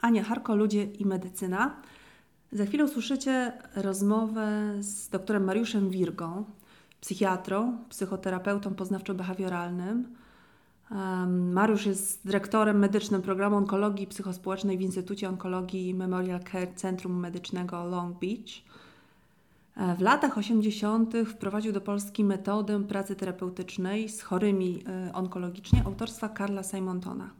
Ania Harko, Ludzie i Medycyna. Za chwilę usłyszycie rozmowę z doktorem Mariuszem Wirgą, psychiatrą, psychoterapeutą poznawczo-behawioralnym. Mariusz jest dyrektorem medycznym programu onkologii psychospołecznej w Instytucie Onkologii Memorial Care Centrum Medycznego Long Beach. E, w latach 80. wprowadził do Polski metodę pracy terapeutycznej z chorymi e, onkologicznie autorstwa Karla Simontona.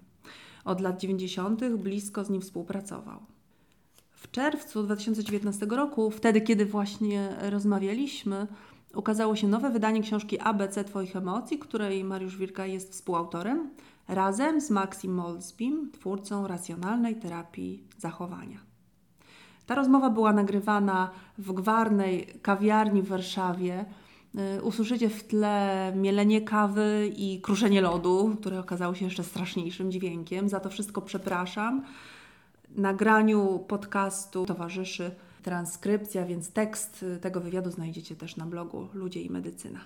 Od lat 90. blisko z nim współpracował. W czerwcu 2019 roku, wtedy kiedy właśnie rozmawialiśmy, ukazało się nowe wydanie książki ABC Twoich emocji, której Mariusz Wirka jest współautorem, razem z Maxim Molsbym, twórcą racjonalnej terapii zachowania. Ta rozmowa była nagrywana w gwarnej kawiarni w Warszawie. Y, usłyszycie w tle mielenie kawy i kruszenie lodu, które okazało się jeszcze straszniejszym dźwiękiem. Za to wszystko przepraszam. Nagraniu podcastu towarzyszy transkrypcja, więc tekst tego wywiadu znajdziecie też na blogu Ludzie i Medycyna.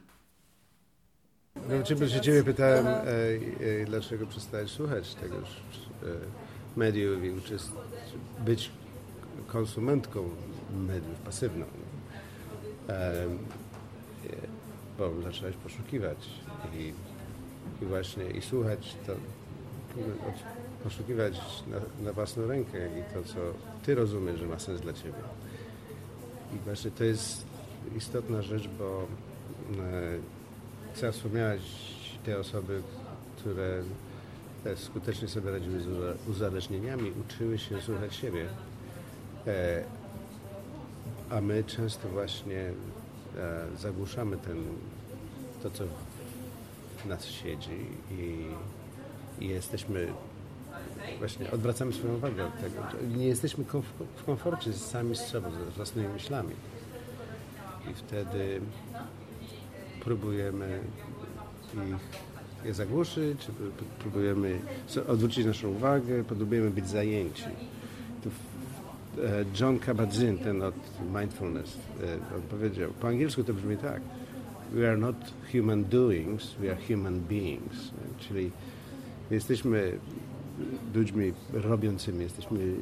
No, ciebie, się Ciebie pytałem, e, e, dlaczego przestałeś słuchać tegoż e, mediów i być konsumentką mediów, pasywną. E, bo zaczęłaś poszukiwać i, i właśnie i słuchać to, poszukiwać na, na własną rękę i to, co Ty rozumiesz, że ma sens dla Ciebie. I właśnie to jest istotna rzecz, bo e, wspomniałaś, te osoby, które e, skutecznie sobie radziły z uzależnieniami, uczyły się słuchać siebie. E, a my często właśnie zagłuszamy ten, to, co w nas siedzi i, i jesteśmy właśnie odwracamy swoją uwagę od tego. Nie jesteśmy w komforcie sami z sobą, z własnymi myślami. I wtedy próbujemy ich je zagłuszyć, próbujemy odwrócić naszą uwagę, próbujemy być zajęci. Tu e, John Kabat-Zinn, ten od mindfulness, e, on powiedział, po angielsku to brzmi tak, we are not human doings, we are human beings. Czyli jesteśmy ludźmi robiącymi, jesteśmy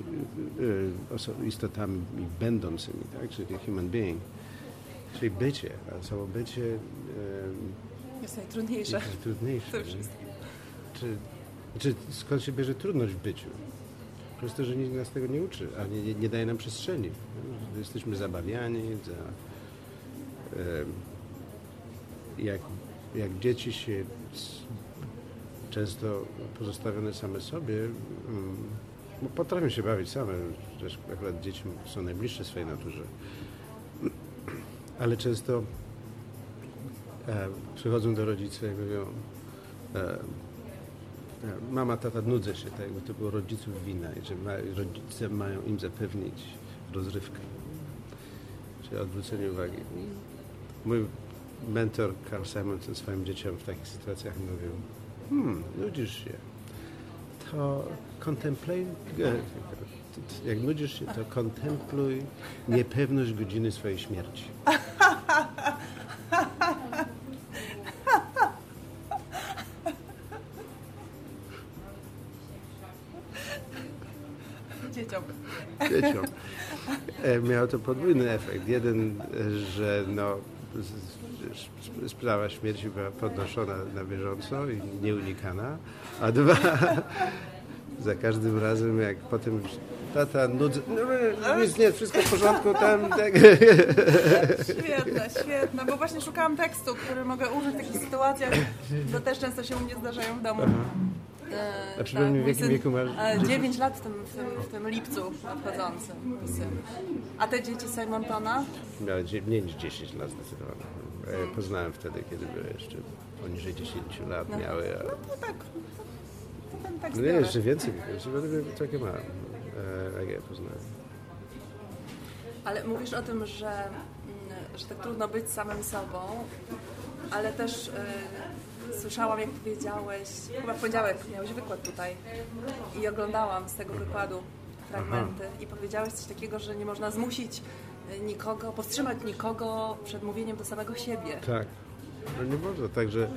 e, istotami będącymi, tak? czyli human being. Czyli bycie, a samo bycie jest najtrudniejsze. Jest najtrudniejsze. Czy, czy skąd się bierze trudność w byciu? Po prostu, że nikt nas tego nie uczy, a nie, nie, nie daje nam przestrzeni. Jesteśmy zabawiani, za, jak, jak dzieci się często pozostawione same sobie, mm, bo potrafią się bawić same, też akurat dzieci są najbliższe swojej naturze, ale często e, przychodzą do rodziców i mówią e, mama, tata, nudzę się, tak to było rodziców wina że ma, rodzice mają im zapewnić rozrywkę, czyli odwrócenie uwagi. Mój mentor Carl Simonson swoim dzieciom w takich sytuacjach mówił, hmm, nudzisz się, to kontempluj, jak nudzisz się, to kontempluj niepewność godziny swojej śmierci. Dzieciom. E, miało to podwójny efekt. Jeden, że no, sprawa śmierci była podnoszona na bieżąco i nieunikana, a dwa, za każdym razem jak potem tata nudzę, no, nic nie, wszystko w porządku, tam tak. Świetne, świetne, bo właśnie szukałam tekstu, który mogę użyć w takich sytuacjach, bo też często się u mnie zdarzają w domu. A przypomnij tak, w jakim wieku masz? 9 lat w tym, w tym, w tym lipcu nadchodzącym. A te dzieci Simontona? Miały mniej niż 10 lat zdecydowanie. Ja poznałem wtedy, kiedy były jeszcze poniżej 10 lat no. miały. A... No to tak, to tekst No nie, jeszcze więcej, jeszcze takie małe, jak ja poznałem. Ale mówisz o tym, że, mm, że tak trudno być samym sobą, ale też słyszałam, jak powiedziałeś, chyba w poniedziałek miałeś wykład tutaj i oglądałam z tego wykładu fragmenty Aha. i powiedziałeś coś takiego, że nie można zmusić nikogo, powstrzymać nikogo przed mówieniem do samego siebie. Tak, no nie można, także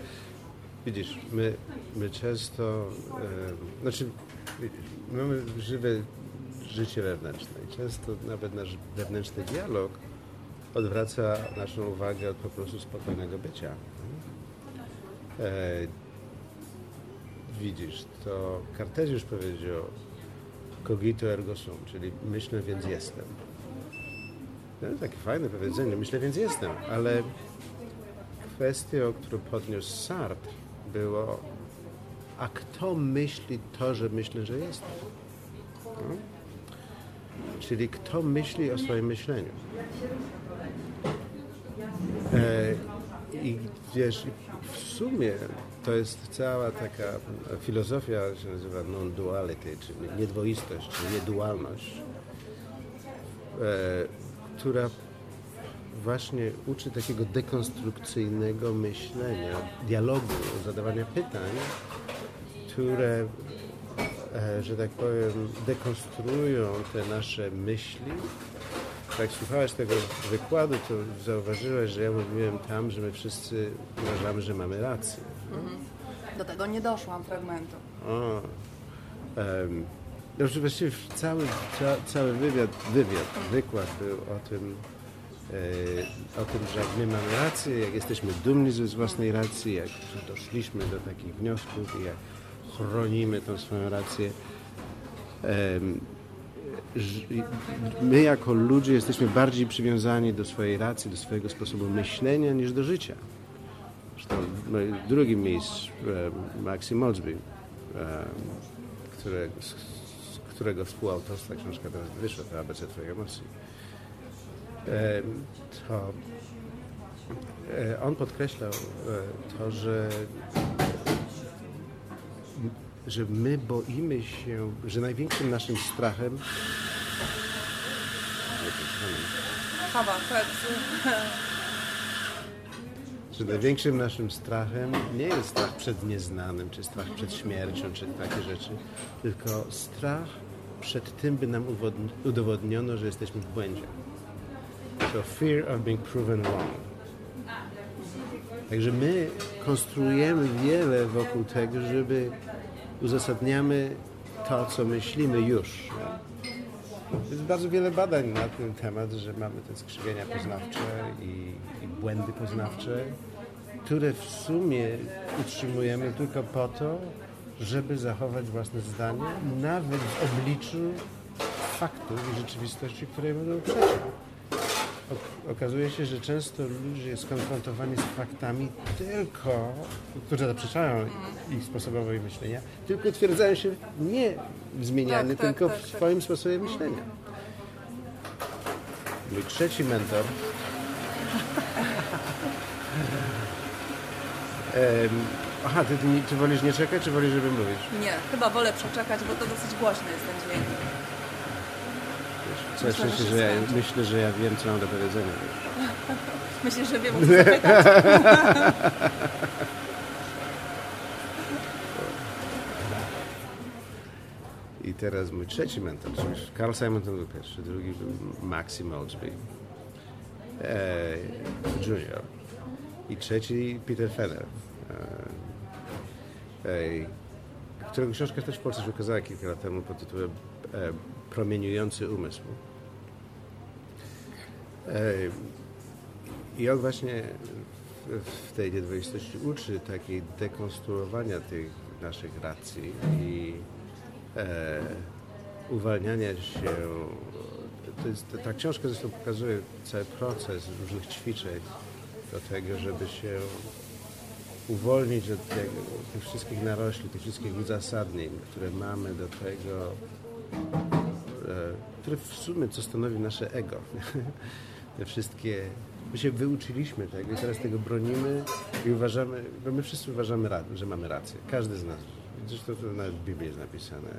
widzisz, my, my często, e, znaczy mamy żywe życie wewnętrzne. I często nawet nasz wewnętrzny dialog odwraca naszą uwagę od po prostu spokojnego bycia. E, widzisz, to Kartezjusz powiedział cogito ergo sum, czyli myślę, więc jestem. No, takie fajne powiedzenie, myślę, więc jestem, ale kwestią, którą podniósł Sartre było a kto myśli to, że myślę, że jestem? No? Czyli kto myśli o swoim myśleniu? E, I wiesz, w sumie to jest cała taka filozofia, się nazywa non-duality, czyli niedwoistość, czyli niedualność, e, która właśnie uczy takiego dekonstrukcyjnego myślenia, dialogu, zadawania pytań, które, e, że tak powiem, dekonstruują te nasze myśli. Jak słuchałeś tego wykładu, to zauważyłeś, że ja mówiłem tam, że my wszyscy uważamy, że mamy rację. Mhm. Do tego nie doszłam fragmentu. O, um, no, właściwie cały, ca, cały wywiad, wywiad, wykład był o tym, e, o tym, że jak my mamy rację, jak jesteśmy dumni ze własnej racji, jak doszliśmy do takich wniosków i jak chronimy tą swoją rację. My jako ludzie jesteśmy bardziej przywiązani do swojej racji, do swojego sposobu myślenia niż do życia. Zresztą w drugim miejscu Maxim Molsby, które, z którego współautorstwa książka teraz wyszła, to ABC Twoich emocji, to e, on podkreślał e, to, że że my boimy się, że największym naszym strachem. Kawa, Że największym naszym strachem nie jest strach przed nieznanym, czy strach przed śmiercią, czy takie rzeczy, tylko strach przed tym, by nam udowodniono, że jesteśmy w błędzie. So fear of being proven wrong. Także my konstruujemy wiele wokół tego, żeby uzasadniamy to, co myślimy już. Jest bardzo wiele badań na ten temat, że mamy te skrzywienia poznawcze i, i błędy poznawcze, które w sumie utrzymujemy tylko po to, żeby zachować własne zdanie, nawet w obliczu faktów i rzeczywistości, które będą przeciw okazuje się, że często ludzie skonfrontowani z faktami tylko, które zaprzeczają ich sposobowi myślenia, tylko twierdzają się nie zmieniany, tak, tak, tylko tak, w tak. swoim sposobie myślenia. Mój trzeci mentor um, Aha, ty, ty, ty wolisz nie czekać, czy wolisz, żeby mówić? Nie, chyba wolę przeczekać, bo to dosyć głośny jest ten dźwięk. Myślę, myślę, że, ja, myślę, że ja wiem, co mam do powiedzenia. Myślę, że wiem, co zapytać. I teraz mój trzeci mentor, czyli Carl Simon to był pierwszy, drugi był Maxim Oldsby e, Junior i trzeci Peter Feller, e, e, którego książka też w Polsce się ukazała kilka lat temu pod tytułem e, Promieniujący umysł. I on właśnie w tej niedwoistości uczy takiej dekonstruowania tych naszych racji i e, uwalniania się. Jest, ta książka zresztą pokazuje cały proces różnych ćwiczeń do tego, żeby się uwolnić od tego, tych wszystkich narośli, tych wszystkich uzasadnień, które mamy do tego, e, które w sumie co stanowi nasze ego. te wszystkie... My się wyuczyliśmy tego i teraz tego bronimy i uważamy, bo my wszyscy uważamy, że mamy rację. Każdy z nas. Zresztą to nawet w Biblii jest napisane,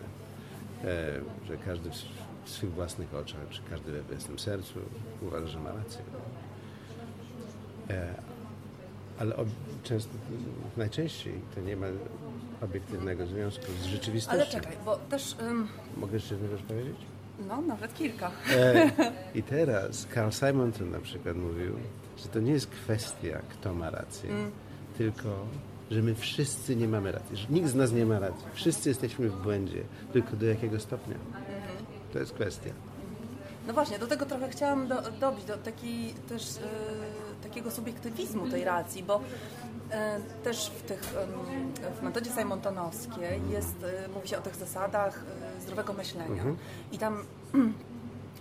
e, że każdy w swych własnych oczach, czy każdy we własnym sercu uważa, że ma rację. E, ale często, najczęściej to nie ma obiektywnego związku z rzeczywistością. Ale czekaj, bo też... Um... Mogę jeszcze coś powiedzieć? No, nawet kilka. E, I teraz Carl Simonton na przykład mówił, że to nie jest kwestia, kto ma rację, mm. tylko że my wszyscy nie mamy racji, że nikt z nas nie ma racji. Wszyscy jesteśmy w błędzie, tylko do jakiego stopnia. Mm-hmm. To jest kwestia. No właśnie, do tego trochę chciałam do, dobić, do taki, też y, takiego subiektywizmu tej racji, bo też w, tych, w metodzie Simontonowskiej jest, mówi się o tych zasadach zdrowego myślenia. Mhm. I tam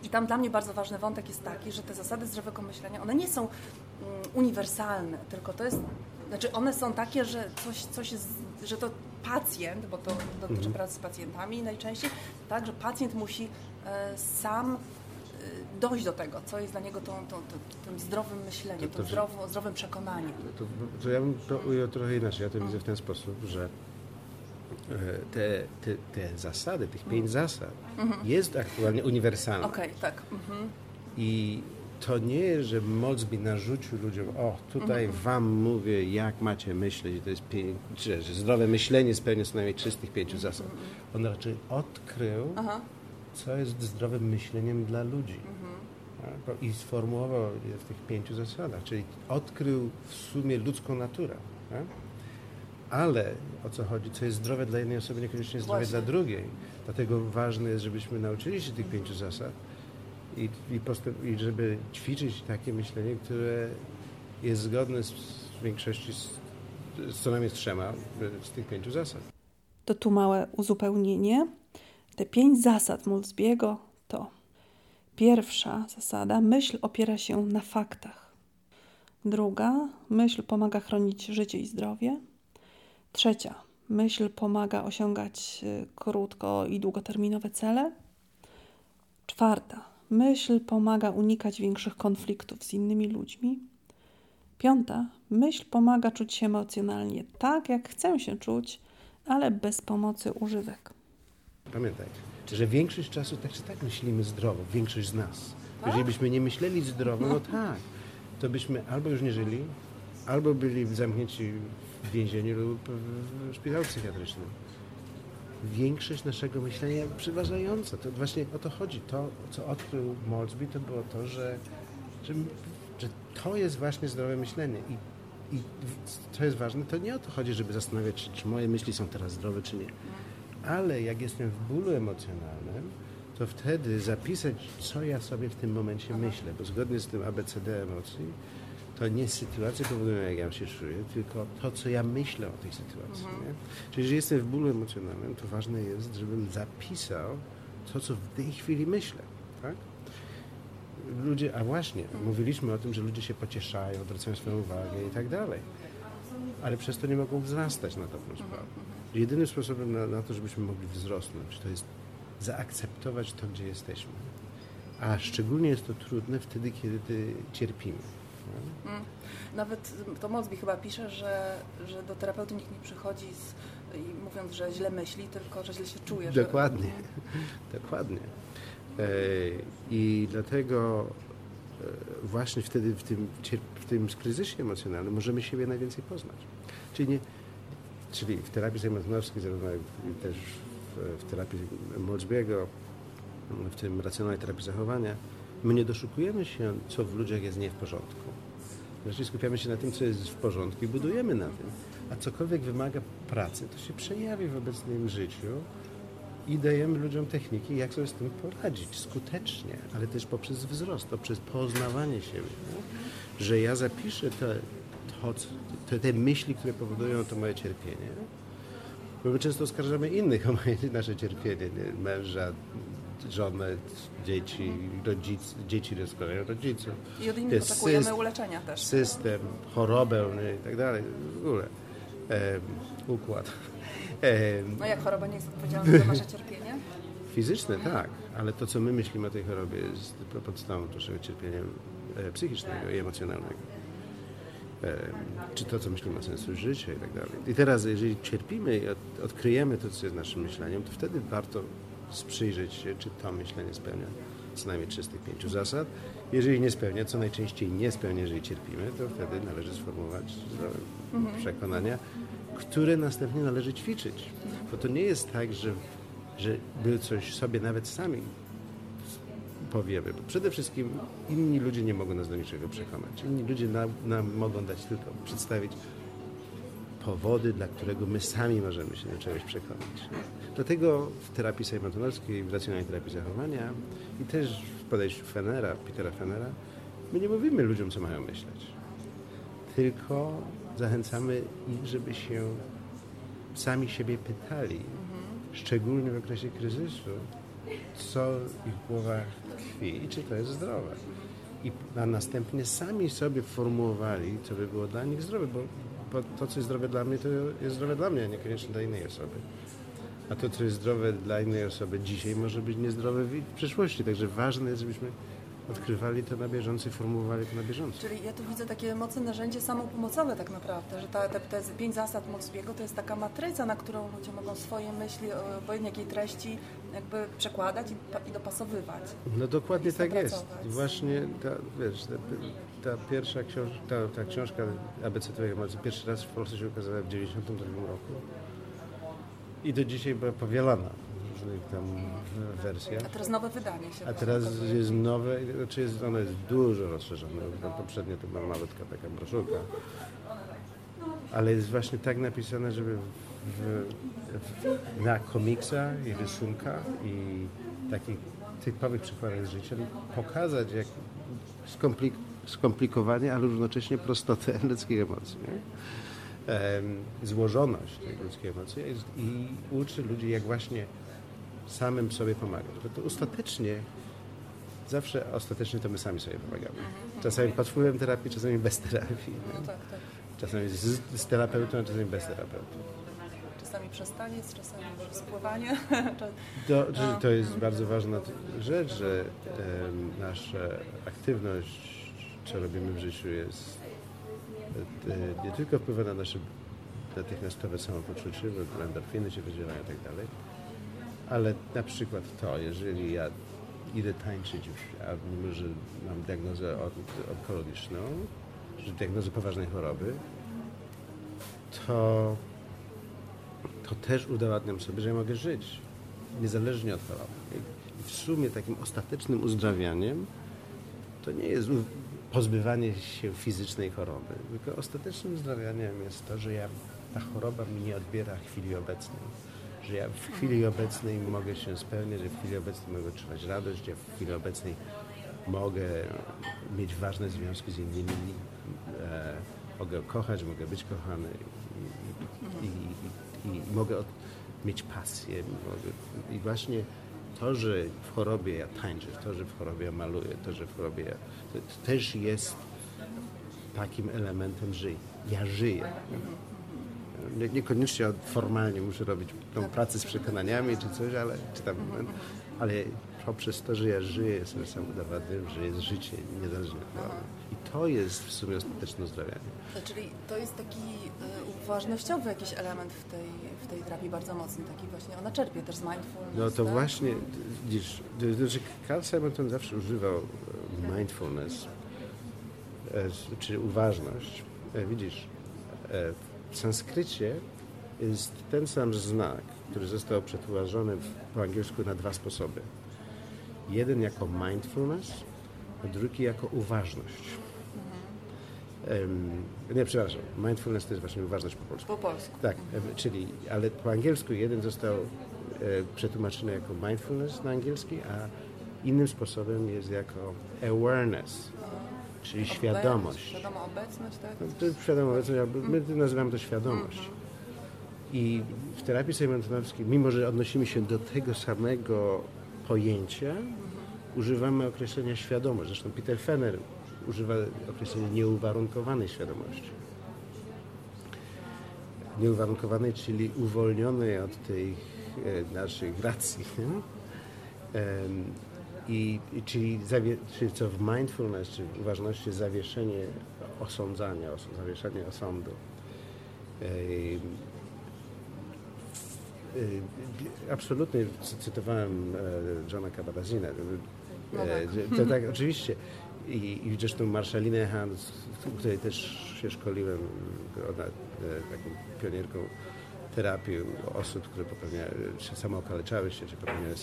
I tam dla mnie bardzo ważny wątek jest taki, że te zasady zdrowego myślenia, one nie są mm, uniwersalne, tylko to jest, znaczy one są takie, że coś, coś jest, że to pacjent, bo to dotyczy mhm. pracy z pacjentami najczęściej, tak, że pacjent musi e, sam e, dojść do tego, co jest dla niego tą, tą, tą, tym zdrowym myśleniem, to, to, tym zdrowym, zdrowym przekonaniem. To, to, ja bym to ujął trochę inaczej. Ja to widzę w ten sposób, że e, te, te, te zasady, tych pięć mhm. zasad mhm. jest aktualnie uniwersalne. Okej, okay, tak. Mhm. I to nie jest, że Mocby narzucił ludziom, o, tutaj mhm. wam mówię, jak macie myśleć, to jest że zdrowe myślenie spełnia co najmniej czystych pięciu zasad. On raczej odkrył, Aha. Co jest zdrowym myśleniem dla ludzi. Mhm. I sformułował je w tych pięciu zasadach, czyli odkrył w sumie ludzką naturę. Tak? Ale o co chodzi, co jest zdrowe dla jednej osoby, niekoniecznie zdrowe Właśnie. dla drugiej. Dlatego ważne jest, żebyśmy nauczyli się tych pięciu zasad, i, i, postęp, i żeby ćwiczyć takie myślenie, które jest zgodne z, z większości, z, z co nam jest trzema, z tych pięciu zasad. To tu małe uzupełnienie. Te pięć zasad Molsbiego to pierwsza zasada, myśl opiera się na faktach. Druga, myśl pomaga chronić życie i zdrowie. Trzecia, myśl pomaga osiągać y, krótko i długoterminowe cele. Czwarta, Myśl pomaga unikać większych konfliktów z innymi ludźmi. Piąta, myśl pomaga czuć się emocjonalnie tak, jak chcę się czuć, ale bez pomocy używek. Pamiętaj, że większość czasu tak czy tak myślimy zdrowo, większość z nas. Tak? Jeżeli byśmy nie myśleli zdrowo, no tak, to byśmy albo już nie żyli, albo byli zamknięci w więzieniu lub w szpitalu psychiatrycznym większość naszego myślenia przeważająca. To właśnie o to chodzi. To, co odkrył Molsby, to było to, że, że, że to jest właśnie zdrowe myślenie. I, I co jest ważne, to nie o to chodzi, żeby zastanawiać się, czy moje myśli są teraz zdrowe, czy nie. Ale jak jestem w bólu emocjonalnym, to wtedy zapisać, co ja sobie w tym momencie myślę, bo zgodnie z tym ABCD emocji, to nie sytuacje powodują, jak ja się czuję, tylko to, co ja myślę o tej sytuacji. Mhm. Czyli jeżeli jestem w bólu emocjonalnym, to ważne jest, żebym zapisał to, co w tej chwili myślę. Tak? Ludzie, a właśnie, mhm. mówiliśmy o tym, że ludzie się pocieszają, odwracają swoją uwagę i tak dalej. Ale przez to nie mogą wzrastać na dobrą sprawę. Jedynym sposobem na, na to, żebyśmy mogli wzrosnąć, to jest zaakceptować to, gdzie jesteśmy. A szczególnie jest to trudne wtedy, kiedy cierpimy. Mm. Nawet to Mosby chyba pisze, że, że do terapeuty nikt nie przychodzi z, mówiąc, że źle myśli, tylko że źle się czuje. Dokładnie, że... dokładnie. E, I dlatego e, właśnie wtedy w tym, w tym kryzysie emocjonalnym możemy siebie najwięcej poznać. Czyli, nie, czyli w terapii zajmatnowskiej, zarówno jak też w, w terapii Molsbiego, w tym racjonalnej terapii zachowania, My nie doszukujemy się, co w ludziach jest nie w porządku. Raczej skupiamy się na tym, co jest w porządku i budujemy na tym. A cokolwiek wymaga pracy, to się przejawi w obecnym życiu i dajemy ludziom techniki, jak sobie z tym poradzić skutecznie, ale też poprzez wzrost, poprzez poznawanie siebie. Że ja zapiszę te, to, te, te myśli, które powodują to moje cierpienie, bo my często oskarżamy innych o nasze cierpienie, nie? męża, żonę, dzieci, rodzic, dzieci rozkładają rodziców. I od innych oczekujemy uleczenia też. System, chorobę no i tak dalej, w ogóle e, układ. E, no jak choroba nie jest odpowiedzialna za nasze cierpienie? Fizyczne, tak, ale to, co my myślimy o tej chorobie jest podstawą naszego cierpienia e, psychicznego i emocjonalnego. Czy to, co myślimy o sensu życia i tak dalej. I teraz, jeżeli cierpimy i od, odkryjemy to, co jest naszym myśleniem, to wtedy warto sprzyjrzeć się, czy to myślenie spełnia co najmniej trzy z tych pięciu zasad. Jeżeli nie spełnia, co najczęściej nie spełnia, jeżeli cierpimy, to wtedy należy sformułować mhm. przekonania, które następnie należy ćwiczyć. Bo to nie jest tak, że, że my coś sobie nawet sami powiemy. Bo przede wszystkim inni ludzie nie mogą nas do niczego przekonać. Inni ludzie nam, nam mogą dać tylko przedstawić powody, dla którego my sami możemy się do czegoś przekonać. Dlatego w terapii sejmatonowskiej, w racjonalnej terapii zachowania i też w podejściu Fenera, Petera Fenera, my nie mówimy ludziom, co mają myśleć. Tylko zachęcamy ich, żeby się sami siebie pytali, szczególnie w okresie kryzysu, co w ich głowach tkwi i czy to jest zdrowe. I a następnie sami sobie formułowali, co by było dla nich zdrowe, bo, bo to, co jest zdrowe dla mnie, to jest zdrowe dla mnie, a niekoniecznie dla innej osoby. A to, co jest zdrowe dla innej osoby dzisiaj, może być niezdrowe w przyszłości. Także ważne jest, żebyśmy odkrywali to na bieżąco i formułowali to na bieżąco. Czyli ja tu widzę takie mocne narzędzie samopomocowe tak naprawdę, że ta, te, te pięć zasad Moxbiego to jest taka matryca, na którą ludzie mogą swoje myśli, obojętnie jakiej treści jakby przekładać i, i dopasowywać. No dokładnie tak jest. Właśnie ta, wiesz, ta, ta pierwsza książka, ta, ta książka ABC Twojej Mocy pierwszy raz w Polsce się ukazała w 1992 roku i do dzisiaj była powielana różnych tam wersjach. A teraz nowe wydanie się A teraz jest nowe, znaczy jest, ono jest dużo rozszerzone. Poprzednio to była malutka taka broszurka. Ale jest właśnie tak napisane, żeby w, w, na komiksach i rysunkach i takich typowych przykładach z życia pokazać jak skomplik skomplikowanie, ale równocześnie prostotę ludzkiej emocji. Nie? złożoność tej ludzkiej emocji i uczy ludzi, jak właśnie samym sobie pomagać. Bo to ostatecznie, zawsze ostatecznie to my sami sobie pomagamy. Czasami pod wpływem terapii, czasami bez terapii. No tak, tak. Czasami z, z terapeutą, a czasami bez terapeuty. Czasami przestaniec, czasami spływanie. To, to jest bardzo ważna rzecz, że nasza aktywność, co robimy w życiu jest e, nie tylko wpływa na nasze natychmiastowe samopoczucie, bo endorfiny się wydzielają i tak dalej, ale na przykład to, jeżeli ja idę tańczyć już, a mimo, że mam diagnozę onkologiczną, że diagnozę poważnej choroby, to, to też udowadniam sobie, że ja mogę żyć, niezależnie od choroby. I w sumie takim ostatecznym uzdrawianiem to nie jest pozbywanie się fizycznej choroby, tylko ostatecznym uzdrawianiem jest to, że ja, ta choroba mi nie odbiera chwili obecnej że ja w chwili obecnej mogę się spełniać, że w chwili obecnej mogę odczuwać radość, że w chwili obecnej mogę mieć ważne związki z innymi, e, mogę kochać, mogę być kochany i, i, i, i mogę od, mieć pasję. Mogę, I właśnie to, że w chorobie ja tańczę, to, że w chorobie ja maluję, to, że w chorobie ja, to, to też jest takim elementem, że ja żyję niekoniecznie formalnie muszę robić tą pracę z przekonaniami czy coś, ale, czy tam, ale poprzez to, że ja żyję, jestem sam udowadniam, że jest życie niezależnie od choroby. I to jest w sumie ostateczne uzdrawianie. Czyli to jest taki y, uważnościowy jakiś element w tej, w tej terapii bardzo mocny, taki właśnie, ona czerpie też z mindfulness. No to tak? właśnie, widzisz, to znaczy Carl Simonton zawsze używał e, mindfulness, e, czy uważność. E, widzisz, w sanskrycie jest ten sam znak, który został przetłumaczony po angielsku na dwa sposoby. Jeden jako mindfulness, a drugi jako uważność. Um, nie, przepraszam, mindfulness to jest właśnie uważność po polsku. Po polsku. Tak, czyli, ale po angielsku jeden został e, przetłumaczony jako mindfulness na angielski, a innym sposobem jest jako awareness czyli świadomość. Świadoma obecność, tak? No, to jest świadoma obecność, my nazywamy to świadomość. I w terapii sejmentonowskiej, mimo że odnosimy się do tego samego pojęcia, używamy określenia świadomość. Zresztą Peter Fenner używa określenia nieuwarunkowanej świadomości. Nieuwarunkowanej, czyli uwolnionej od tych e, naszych racji. I, i czyli, zawie, czyli co w mindfulness, czy w uważności zawieszenie osądzania, os, zawieszenie osądu. E, e, absolutnie cytowałem e, Johna Kabat-Zina. No tak. To tak, oczywiście. I, I zresztą Marszalinę Hans, której też się szkoliłem, ona taką pionierką terapii osób, które popełniają, czy samookaleczały się, czy popełniały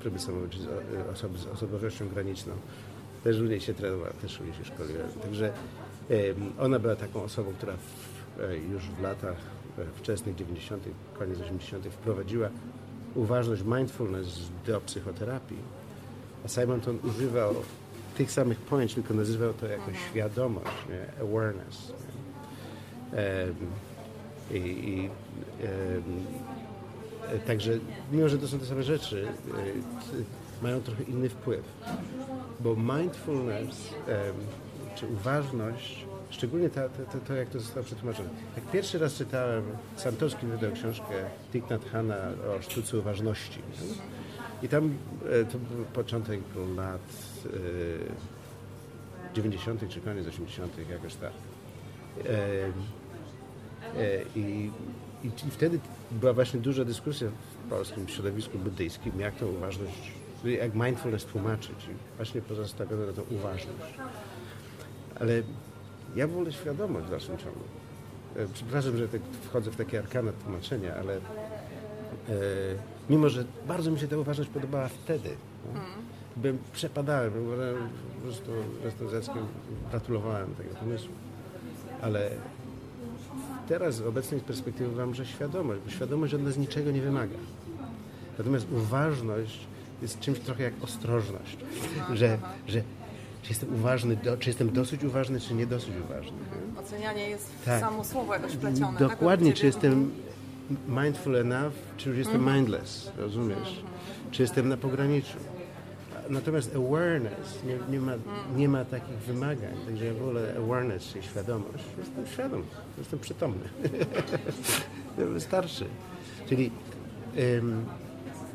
próby samobójcze, osoby z osobowością graniczną. Też u niej się trenowała, też u niej się szkoliłem. Także ona była taką osobą, która e, już w latach e, wczesnych 90., koniec 80., wprowadziła uważność, mindfulness do psychoterapii, a Simonton używał tych samych pojęć, tylko nazywał to jako świadomość, nie? awareness. Nie? I, i także, mimo że to są te same rzeczy, mają trochę inny wpływ. Bo mindfulness, czy uważność, szczególnie to, jak to zostało przetłumaczone. Jak pierwszy raz czytałem, Santowski wydał książkę Thich Nhat Hanh o sztuce uważności. I tam e, to był początek lat 90. czy koniec 80. jakoś tak. E, e, I, i, I wtedy była właśnie duża dyskusja w polskim środowisku buddyjskim, jak tą uważność, jak mindfulness tłumaczyć. I właśnie pozostawiono na tą uważność. Ale ja wolę świadomość w dalszym ciągu. Przepraszam, że tak wchodzę w takie arkana tłumaczenia, ale e, mimo, że bardzo mi się ta uważność podobała wtedy, no, bym przepadałem, byłem po prostu jestem dzieckiem, gratulowałem tego pomysłu. Ale teraz z obecnej perspektywy mam, że świadomość, bo świadomość od nas niczego nie wymaga. Natomiast uważność jest czymś trochę jak ostrożność, że, że czy jestem uważny, do, czy jestem dosyć uważny, czy nie dosyć uważny. Ocenianie jest tak. samo słowo jakoś wplecione. Tak? Dokładnie, tak? czy jestem mindful enough, czy już jestem mm -hmm. mindless, rozumiesz? Czy jestem na pograniczu. Natomiast awareness nie, nie, ma, nie ma takich wymagań, także ja wolę awareness, czyli świadomość. Jestem świadom, jestem przytomny. to wystarczy. Czyli, um,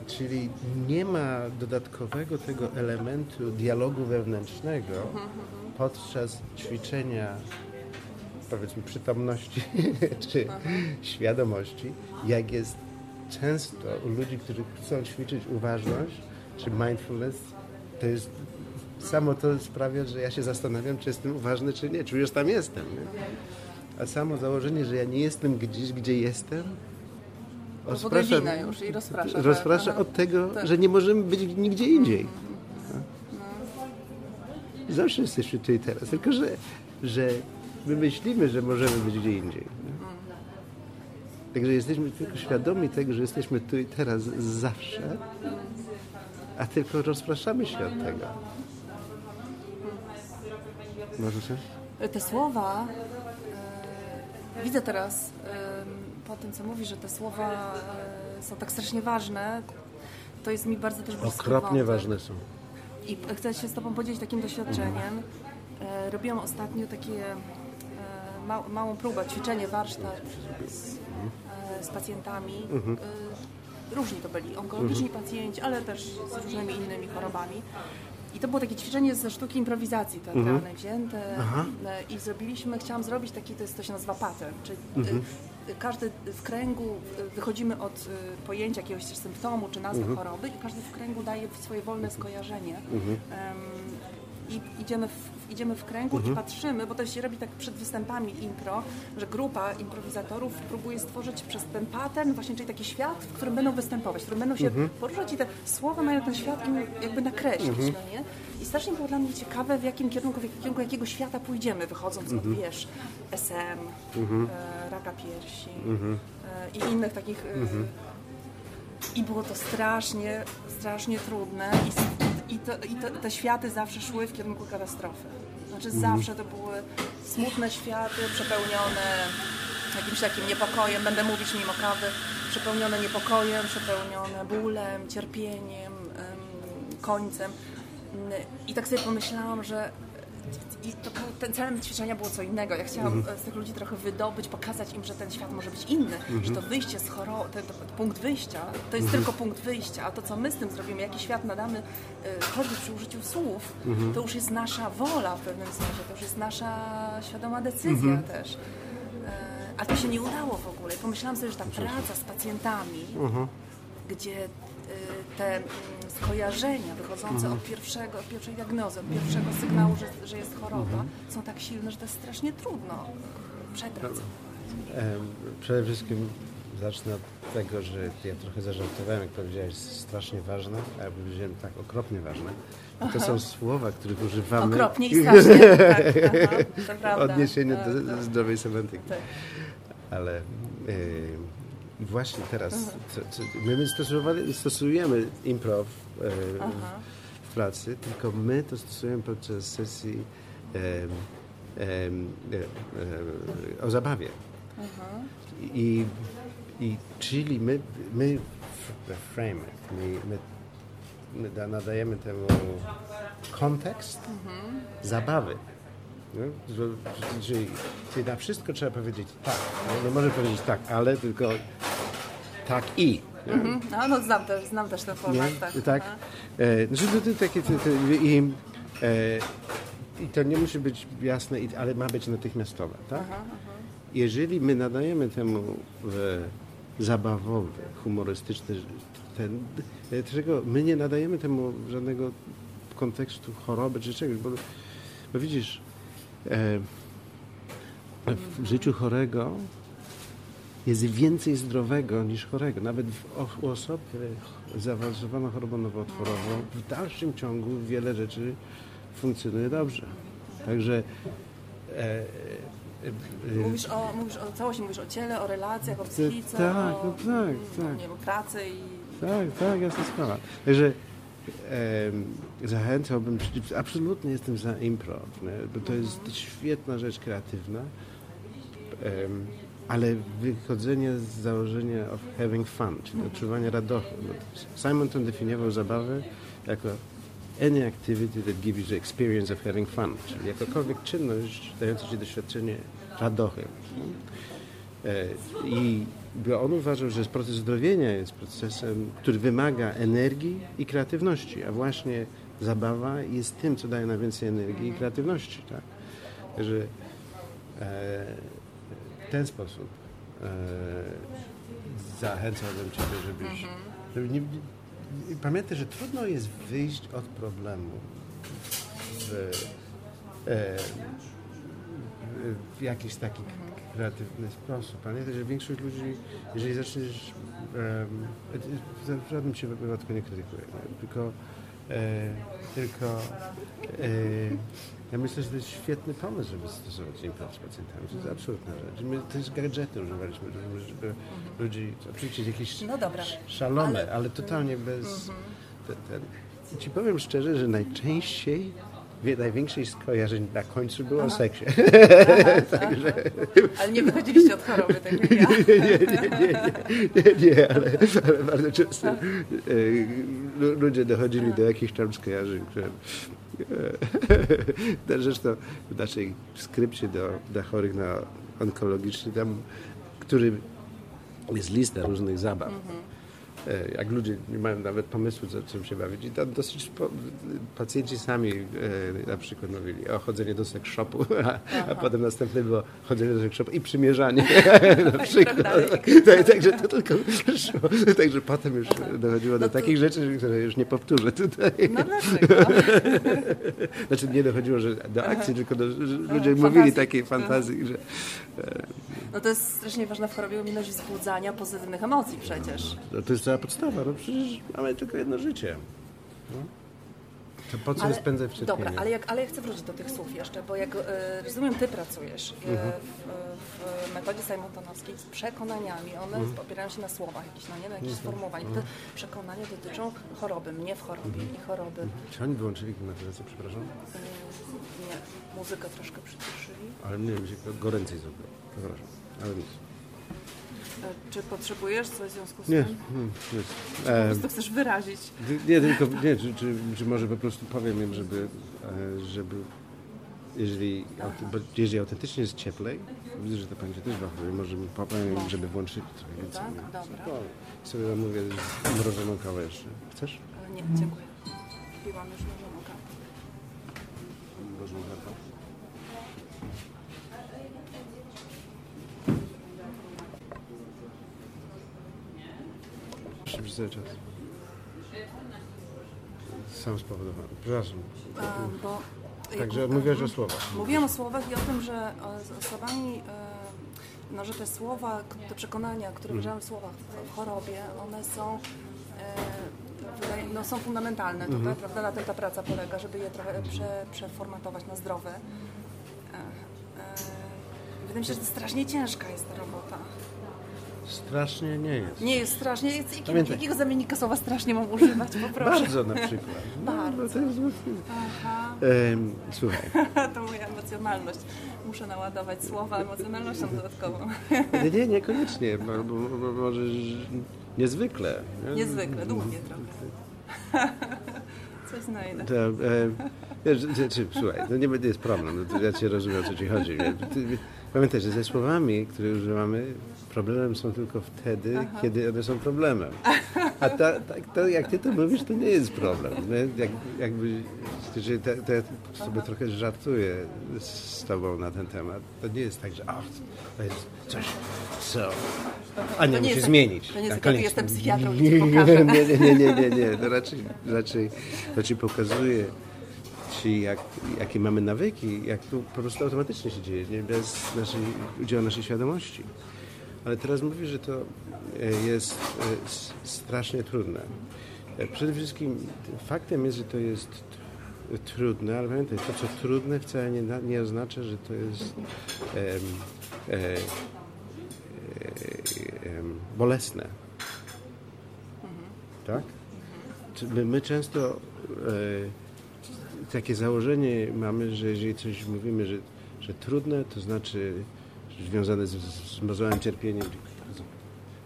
czyli nie ma dodatkowego tego elementu dialogu wewnętrznego podczas ćwiczenia powiedzmy przytomności czy świadomości, jak jest często u ludzi, którzy chcą ćwiczyć uważność czy mindfulness, to jest samo to sprawia, że ja się zastanawiam, czy jestem uważny, czy nie, czy już tam jestem. Nie? A samo założenie, że ja nie jestem gdzieś, gdzie jestem, rozprasza, już i rozprasza, tak. rozprasza od tego, tak. że nie możemy być nigdzie indziej. No. Zawsze jesteśmy tu i teraz, tylko że, że my myślimy, że możemy być gdzie indziej. Nie? Także jesteśmy tylko świadomi tego, że jesteśmy tu i teraz zawsze a tylko rozpraszamy się od tego. Może się? Te słowa, e, widzę teraz e, po tym, co mówisz, że te słowa e, są tak strasznie ważne, to jest mi bardzo też blisko. Okropnie ważne są. I chcę się z Tobą podzielić takim doświadczeniem. E, robiłam ostatnio takie ma, małą próbę, ćwiczenie, warsztat z, z pacjentami. Mhm różni to byli, onkologiczni mhm. pacjenci, ale też z różnymi innymi chorobami. I to było takie ćwiczenie ze sztuki improwizacji teatralnej mhm. wzięte Aha. E, i zrobiliśmy, chciałam zrobić taki, to, jest, to się nazywa pattern, czyli e, mhm. każdy w kręgu, e, wychodzimy od pojęcia jakiegoś symptomu czy nazwy mhm. choroby i każdy w kręgu daje swoje wolne skojarzenie. Um, i idziemy w, idziemy w kręgu mhm. i patrzymy, bo to się robi tak przed występami impro, że grupa improwizatorów próbuje stworzyć przez ten pattern właśnie, czyli taki świat, w którym będą występować, w którym będą się mhm. poruszać i te słowa mają ten świat im jakby nakreślić, mhm. no nie? I strasznie było dla mnie ciekawe, w jakim kierunku, w jakim kierunku jakiego świata pójdziemy, wychodząc mhm. od, wiesz, SM, mhm. e, raka piersi mhm. e, i innych takich... E, mhm. I było to strasznie, strasznie trudne i i, to, i to, te światy zawsze szły w kierunku katastrofy. Znaczy zawsze to były smutne światy, przepełnione jakimś takim niepokojem, będę mówić mimo kawy, przepełnione niepokojem, przepełnione bólem, cierpieniem, końcem. I tak sobie pomyślałam, że i to, ten celem ćwiczenia było co innego. Ja chciałam mhm. z tych ludzi trochę wydobyć, pokazać im, że ten świat może być inny, mhm. że to wyjście z choroby, ten, punkt wyjścia, to jest mhm. tylko punkt wyjścia, a to co my z tym zrobimy, jaki świat nadamy, y, choćby przy użyciu słów, mhm. to już jest nasza wola w pewnym sensie, to już jest nasza świadoma decyzja mhm. też. Y, a to się nie udało w ogóle. Pomyślałam sobie, że ta praca z pacjentami, mhm. gdzie te mm, skojarzenia wychodzące mhm. od, pierwszego, od pierwszej diagnozy, od pierwszego sygnału, że, że jest choroba, mhm. są tak silne, że to jest strasznie trudno przepracować. Przede wszystkim zacznę od tego, że ja trochę zażartowałem, jak powiedziałeś, strasznie ważne, a ja powiedziałem tak okropnie ważne. To są słowa, których używamy. Okropnie i strasznie. tak, aha, Odniesienie do zdrowej semantyki. Tak. ale i właśnie teraz co, co, my stosowali, stosujemy improv w pracy, tylko my to stosujemy podczas sesji o zabawie. I, I czyli my, my frame, my, my, my nadajemy temu kontekst mhm. zabawy. No, czyli, czyli na wszystko trzeba powiedzieć tak. No, no może powiedzieć tak, ale tylko tak i. Mhm. No, no znam, też, znam też ten format. Nie? Tak. tak. E, że to, to, takie, to, to, i, e, I to nie musi być jasne, ale ma być natychmiastowe. Tak? Aha, aha. Jeżeli my nadajemy temu e, zabawowy, humorystyczny, ten, dlaczego my nie nadajemy temu żadnego kontekstu choroby czy czegoś, bo, bo widzisz, e, w życiu chorego jest więcej zdrowego niż chorego. Nawet w, u osób, zaawansowaną chorobą nowotworową, w dalszym ciągu wiele rzeczy funkcjonuje dobrze. Także e, e, Mówisz o, mówisz o całości, mówisz o ciele, o relacjach, o psychice, tak, o, no tak, tak. Nie, o pracy i... Tak, tak, jasna sprawa. Także e, zachęcałbym, absolutnie jestem za improv, nie? bo to jest świetna rzecz kreatywna, ale wychodzenie z założenia of having fun, czyli odczuwania radości. Simon to definiował zabawę jako any activity that gives you the experience of having fun, czyli jakakolwiek czynność dająca ci doświadczenie radochy. E, I on uważał, że proces zdrowienia jest procesem, który wymaga energii i kreatywności, a właśnie zabawa jest tym, co daje najwięcej energii i kreatywności. Tak? Także e, w ten sposób e, zachęcałbym Ciebie, żebyś, mhm. żeby nie, pamiętaj, że trudno jest wyjść od problemu w, w jakiś taki kreatywny sposób. Pamiętaj, że większość ludzi, jeżeli zaczniesz, um, w żadnym się wypadku nie krytykuje, tylko, e, tylko e, ja myślę, że to jest świetny pomysł, żeby stosować improv z pacjentami. To jest absolutna rzecz. My też gadżety używaliśmy, żeby ludzi, oczywiście jakieś no dobra, szalone, ale, ale totalnie bez... Mhm. Ten, ci powiem szczerze, że najczęściej największych skojarzeń na końcu było o seksie. Aha, Także... Ale nie wychodziliście od choroby, tak jak ja. nie, nie, nie, nie, nie, nie ale, bardzo często e, ludzie dochodzili do jakichś tam skojarzeń, które e, Zresztą w naszej skrypcie do, dla chorych na onkologiczny, tam, który jest lista różnych zabaw. E, jak ludzie nie mają nawet pomysłu, co, czym się bawić. I tam dosyć po, pacjenci sami e, na przykład mówili o chodzenie do sex shopu, a, a potem następne było chodzenie do sex shopu i przymierzanie na przykład. Tak, także to tylko szło. Także potem już dochodziło do no takich rzeczy, które już nie powtórzę tutaj. No dlaczego? Znaczy nie dochodziło że do akcji, tylko do, że ludzie mówili takiej fantazji, że... E, no to jest strasznie ważna w chorobie umiejętność wzbudzania pozytywnych emocji przecież. No, to jest cała podstawa, no przecież mamy tylko jedno życie. No. To po co ale, spędzać w Dobra, ale, jak, ale ja chcę wrócić do tych słów jeszcze, bo jak e, rozumiem, ty pracujesz e, mhm. w, w, metodzie Simontonowskiej z przekonaniami, one mhm. opierają się na słowach jakichś, no nie, na jakichś mhm. sformułowaniach. Te mhm. przekonania dotyczą choroby, mnie w chorobie mhm. i choroby. Mhm. Czy oni wyłączyli klimatyzację, przepraszam? E, nie, muzykę troszkę przyciszyli. Ale mnie się goręcej zrobiło, przepraszam, ale nic. E, czy potrzebujesz coś w związku z nie, tym? Nie, nie. Czy po prostu chcesz wyrazić? Nie, tylko nie, czy, czy, czy może po prostu powiem im, żeby, e, żeby jeżeli, jeżeli autentycznie jest cieplej, widzę, że to będzie też wahuje, może powiem im, żeby włączyć trochę więcej. Tak? Dobra. sobie mówię mrożoną kawę jeszcze. Chcesz? E, nie, dziękuję. Piłam już mrożoną kawę. Mrożoną kawę? Cały czas. Sam spowodowany. Przepraszam. A, bo, Także jak, mówiłaś o słowach. Mówiłam o słowach i o tym, że z osobami, e, no, że te słowa, te przekonania, które mm. wyrażamy w słowach w chorobie, one są e, no, są fundamentalne tutaj, mm -hmm. prawda? Na tym ta praca polega, żeby je trochę prze, przeformatować na zdrowe. Wydaje mi się, że to strasznie ciężka jest ta robota. Strasznie nie jest. Nie jest strasznie. Jest, jakiego, Pamiętaj. jakiego zamiennika słowa strasznie mam używać? Poproszę. Bardzo na przykład. No, Bardzo. jest... Aha, Em, słuchaj, to moja emocjonalność. Muszę naładować słowa emocjonalnością dodatkową. nie, nie, niekoniecznie, bo, bo, bo możesz niezwykle. nie? Niezwykle, długie trochę. Coś znajdę. To, e, wiesz, czy, czy, słuchaj, no nie będzie jest problem, no to ja cię rozumiem, o co ci chodzi. Pamiętaj, że ze słowami, które używamy, problemem są tylko wtedy, kiedy one są problemem. A ta, ta, to, jak ty to mówisz, to nie jest problem. Jak, jakby, to, to ja sobie trochę żartuję z tobą na ten temat. To nie jest tak, że ach, to jest coś, co Ania nie musi tak- zmienić. to nie jest tak, jestem psychiatrą i nie, ci pokażę. nie, nie, nie, nie, nie, nie. To raczej, raczej to ci pokazuje, jak, jakie mamy nawyki, jak to po prostu automatycznie się dzieje, nie? bez naszej, udziału naszej świadomości. Ale teraz mówisz, że to e, jest e, strasznie trudne. E, Przede wszystkim faktem jest, że to jest trudne, ale pamiętaj, to co trudne wcale nie, nie oznacza, że to jest em, e, e, em, bolesne. Tak? Czy My, my często e, takie założenie mamy, że jeżeli coś mówimy, że, że trudne, to znaczy związane z, z mozolem cierpieniem,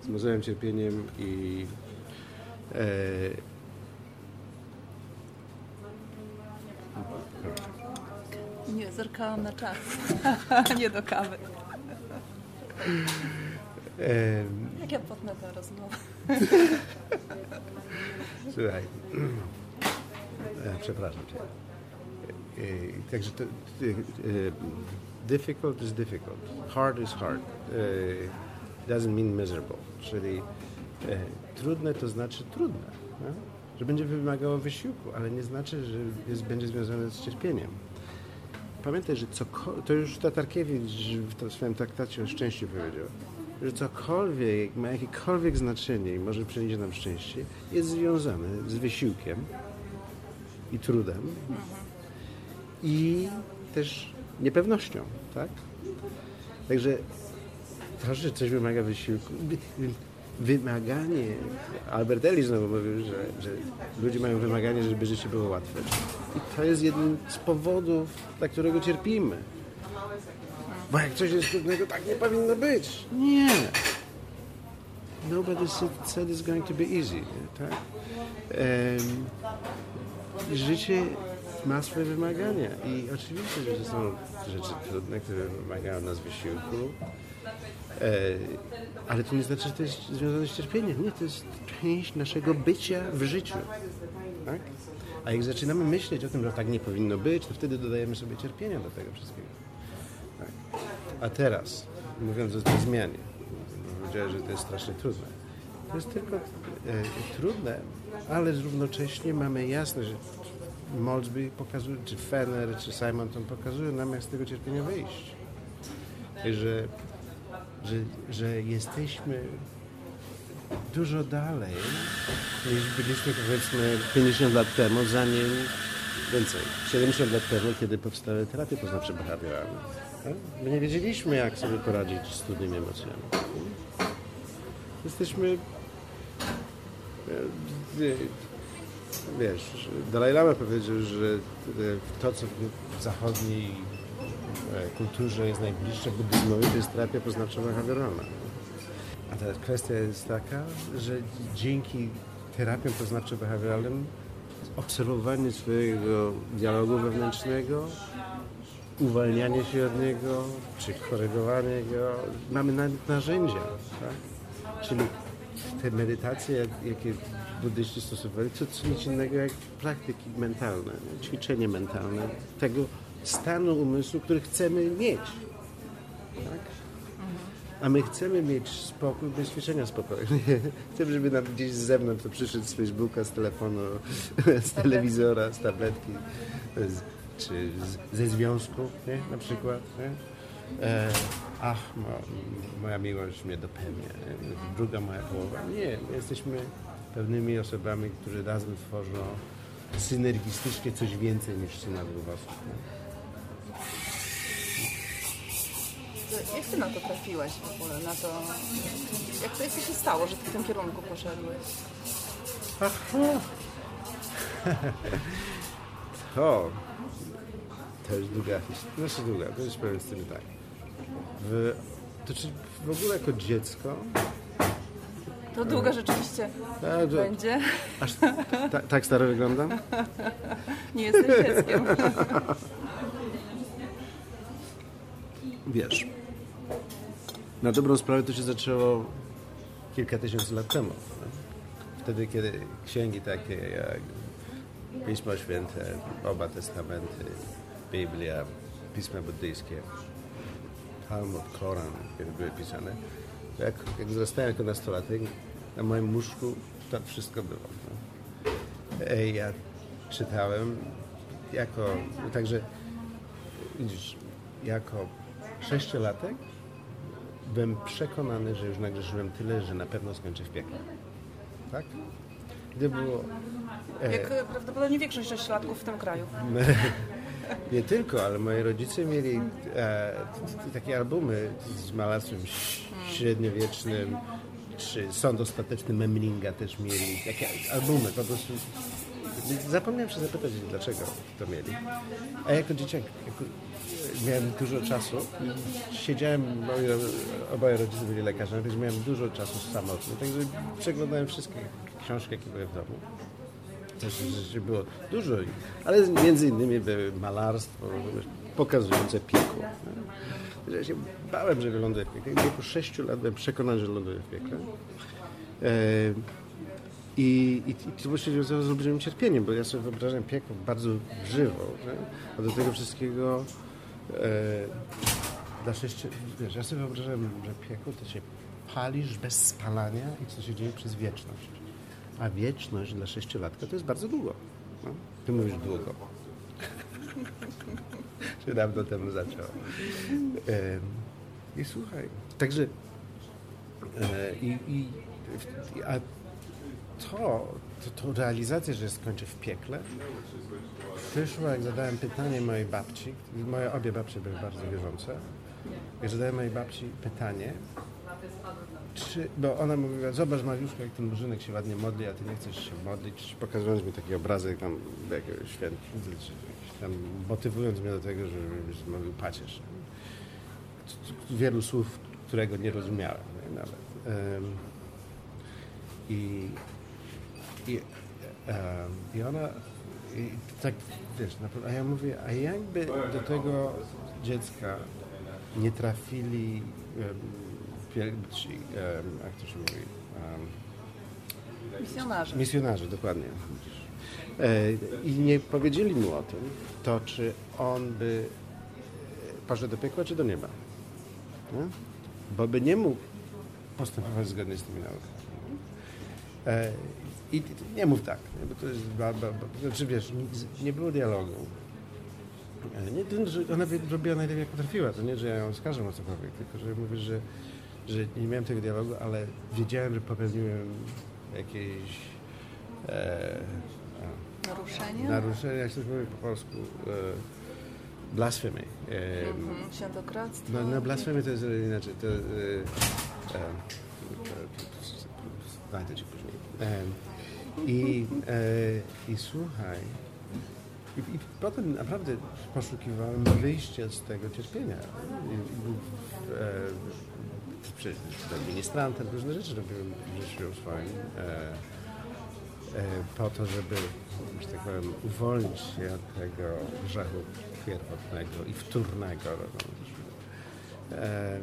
z mozolem cierpieniem i e, Nie, zerkałam na czas. nie do kawy. Jak ja potnę tę rozmowę. Słuchaj, e, przepraszam cię. E, Także to, e, difficult is difficult, hard is hard. E, Doesn't mean miserable, czyli trudne to znaczy trudne. No? Że będzie wymagało wysiłku, ale nie znaczy, że jest, będzie związane z cierpieniem. Pamiętaj, że cokolwiek, to już Tatarkiewicz w swoim traktacie o szczęściu powiedział, że cokolwiek ma jakiekolwiek znaczenie i może przynieść nam szczęście, jest związane z wysiłkiem i trudem i też niepewnością, tak? Także że coś wymaga wysiłku, wy- wy- wymaganie, Albert Ellis znowu mówił, że, że ludzie mają wymaganie, żeby życie było łatwe. I to jest jeden z powodów, dla którego cierpimy. Bo jak coś jest trudnego, tak nie powinno być. Nie. Nobody said, it's going to be easy. Tak? Em, życie ma swoje wymagania i oczywiście, że są rzeczy trudne, które wymagają od nas wysiłku, e, ale to nie znaczy, że to jest związane z cierpieniem. Nie, to jest część naszego bycia w życiu. Tak? A jak zaczynamy myśleć o tym, że tak nie powinno być, to wtedy dodajemy sobie cierpienia do tego wszystkiego. Tak. A teraz, mówiąc o tej zmianie, powiedziałeś, że to jest strasznie trudne. To jest tylko e, trudne, ale równocześnie mamy jasne, że Molsby pokazuje, czy Fenner, czy Simonton pokazują nam, jak z tego cierpienia wyjść. Że, że, że jesteśmy dużo dalej niż byliśmy powiedzmy 50 lat temu, zanim więcej, 70 lat temu, kiedy powstały terapie poznawcze behawioralne. tak? My nie wiedzieliśmy, jak sobie poradzić z trudnymi emocjami. Jesteśmy e, wiesz, Dalaj Lama powiedział, że e, to, co w zachodniej e, kulturze jest najbliższe buddyzmowi, to jest terapia poznawczo-behawioralna. A teraz kwestia jest taka, że dzięki terapiom poznawczo-behawioralnym obserwowanie swojego dialogu wewnętrznego, uwalnianie się od niego, czy korygowanie go, mamy nawet narzędzia. Tak? Czyli te medytacje, jak- jakie buddyści stosowali, to co nic innego jak praktyki mentalne, nie? ćwiczenie mentalne tego stanu umysłu, który chcemy mieć. Tak? A my chcemy mieć spokój bez ćwiczenia spokoju. Chcemy, żeby nam gdzieś z zewnątrz to przyszedł z Facebooka, z telefonu, z telewizora, z tabletki, z, czy z, ze związku, nie? na przykład. Nie? E, ach, mo, moja miłość mnie dopełnia, druga moja połowa. Nie, my jesteśmy pewnymi osobami, które razem tworzą synergistycznie coś więcej niż syna dwóch osób. Jak ty na to trafiłeś w ogóle, na to, jak to, jak to się stało, że ty w tym kierunku poszedłeś? To, to jest długa historia, znaczy długa, to jest powiem z tym tak. W, to czy w ogóle jako dziecko, To długo rzeczywiście a, to, będzie. aż ta, tak staro wyglądam? Nie jesteś dzieckiem. Wiesz, na dobrą sprawę to się zaczęło kilka tysięcy lat temu. no. Wtedy, kiedy księgi takie jak Pismo Święte, oba testamenty, Biblia, Pisma buddyjskie, Talmud, Koran, kiedy były pisane, jak, jak wzrastałem jako nastolatek, na moim łóżku to wszystko było. No. Ja czytałem jako, także widzisz, jako sześciolatek byłem przekonany, że już nagrzeszyłem tyle, że na pewno skończę w piekle. Tak? Gdy było... E, Jak e, prawdopodobnie większość sześciolatków w tym kraju. nie tylko, ale moi rodzice mieli e, takie albumy z malarstwem średniowiecznym, czy Sąd Ostateczny Memlinga też mieli. Takie albumy, po prostu... Zapomniałem się zapytać, dlaczego to mieli. A jako dzieciak jako, miałem dużo czasu siedziałem, moi oboje rodzice byli lekarzami, więc miałem dużo czasu samotny, także przeglądałem wszystkie książki, jakie były w domu. Też rzeczywiście było dużo, ale między innymi były malarstwo, pokazujące piekło. Ja się bałem, że wyląduję w piekle. W wieku 6 lat byłem przekonany, że ląduję w piekle. E, I, i, i to właśnie związało z olbrzymim cierpieniem, bo ja sobie wyobrażam piekło bardzo żywo. Nie? A do tego wszystkiego e, dla sześciu, wiesz, ja sobie wyobrażam, że piekło to się palisz bez spalania i co się dzieje przez wieczność. A wieczność dla sześciolatka to jest bardzo długo. No. Ty mówisz długo. się dawno temu zaczęło. I słuchaj, także e, i, i, a to, to, to realizacja, że skończę w piekle, przyszła, jak zadałem pytanie mojej babci, moje obie babcie były bardzo wierzące, jak zadałem mojej babci pytanie, czy, bo ona mówiła, zobacz Mariuszka, jak ten murzynek się ładnie modli, a ty nie chcesz się modlić, pokazując mi taki obrazek tam jakiegoś świętego, czy jakiś tam motywując mnie do tego, że mówił pacierz. Wielu słów, którego nie rozumiałem nie, nawet. Em, I, i, em, i ona, i tak, wiesz, a ja mówię, a jakby do tego dziecka nie trafili em, em, jak to się mówi, Misjonarze. misjonarze, dokładnie. E, I nie powiedzieli mu o tym, to czy on by e, poszedł do piekła, czy do nieba. Nie? Bo by nie mógł postępować zgodnie z tymi naukami. E, I nie mów tak, nie? bo to jest, ba, ba, ba, znaczy wiesz, nie, nie było dialogu. Nie, to, że ona wie- robiła najlepiej jak potrafiła, to nie, że ja ją oskarżam o cokolwiek, tylko że mówię, że, że nie miałem tego dialogu, ale wiedziałem, że popełniłem jakieś e, Naruszenie? naruszenie, jak to się mówi po polsku, e, blasfemy. E, Mhm, Świętokradztwo. no, no blasfemy to jest inaczej, to... E, e, znajdę ci później. E, i, e, I słuchaj, i, I potem naprawdę poszukiwałem wyjścia z tego cierpienia. I, i e, administrantem, różne rzeczy robiłem w życiu swoim. E, po to, żeby, że tak powiem, uwolnić się od tego grzechu pierwotnego i wtórnego. E, e,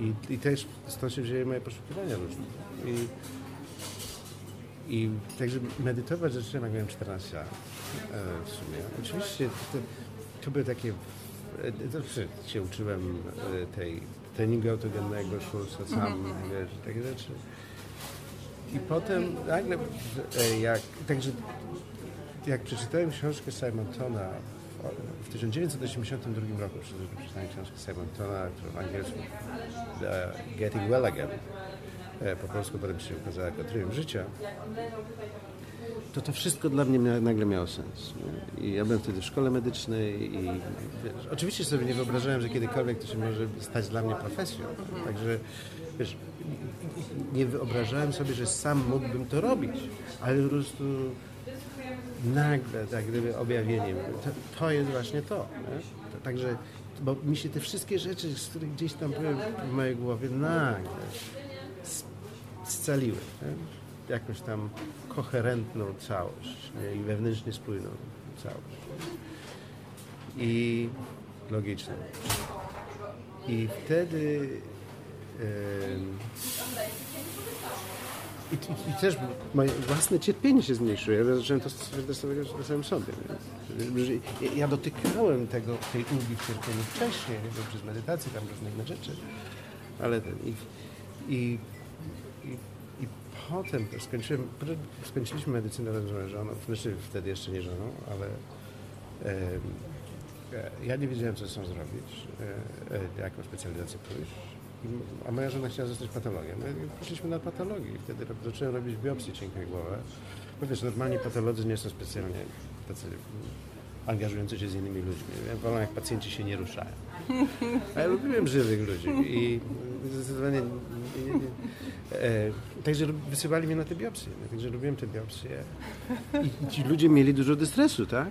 i, I też stąd się wzięły moje poszukiwania różne. I, i także medytować zacząłem, jak miałem 14 lat e, w sumie. Oczywiście to, to były takie, e, zawsze się uczyłem tej treningu autogennego, Schulza sam, wiesz, takie rzeczy. I potem nagle, e, jak, także jak przeczytałem książkę Simontona w, w 1982 roku, przeczytałem książkę Simontona, którą w angielsku e, Getting Well Again, e, po polsku potem się ukazała jako Triumf Życia, to to wszystko dla mnie mia, nagle miało sens. I ja byłem wtedy w szkole medycznej i wiesz, oczywiście sobie nie wyobrażałem, że kiedykolwiek to się może stać dla mnie profesją. Także wiesz, nie wyobrażałem sobie, że sam mógłbym to robić, ale po prostu nagle, tak gdyby objawieniem, to, to jest właśnie to. Także, bo mi się te wszystkie rzeczy, z których gdzieś tam były w mojej głowie, nagle scaliły. Nie? Jakąś tam koherentną całość nie? i wewnętrznie spójną całość. I logiczną. I wtedy i, i, też moje własne cierpienie się zmniejszyło. Ja zacząłem to testować na samym sobie. Ja, dotykałem tego, tej ulgi w cierpieniu wcześniej, nie? przez medytację, tam różne inne rzeczy. Ale i, i potem skończyłem, skończyliśmy medycynę razem z żoną, znaczy wtedy jeszcze nie żoną, ale e, ja nie wiedziałem, co chcę zrobić, e, e, jaką specjalizację pójść a moja żona chciała zostać patologiem. My poszliśmy na patologię i wtedy zacząłem robić biopsję cienkiej głowy. Bo wiesz, normalnie patolodzy nie są specjalnie tacy angażujący się z innymi ludźmi. Ja wolę, jak pacjenci się nie ruszają. A ja lubiłem żywych ludzi i zdecydowanie... Nie, nie, e, także wysyłali mnie na te biopsje. Także robiłem te biopsje. I ci ludzie mieli dużo dystresu, tak?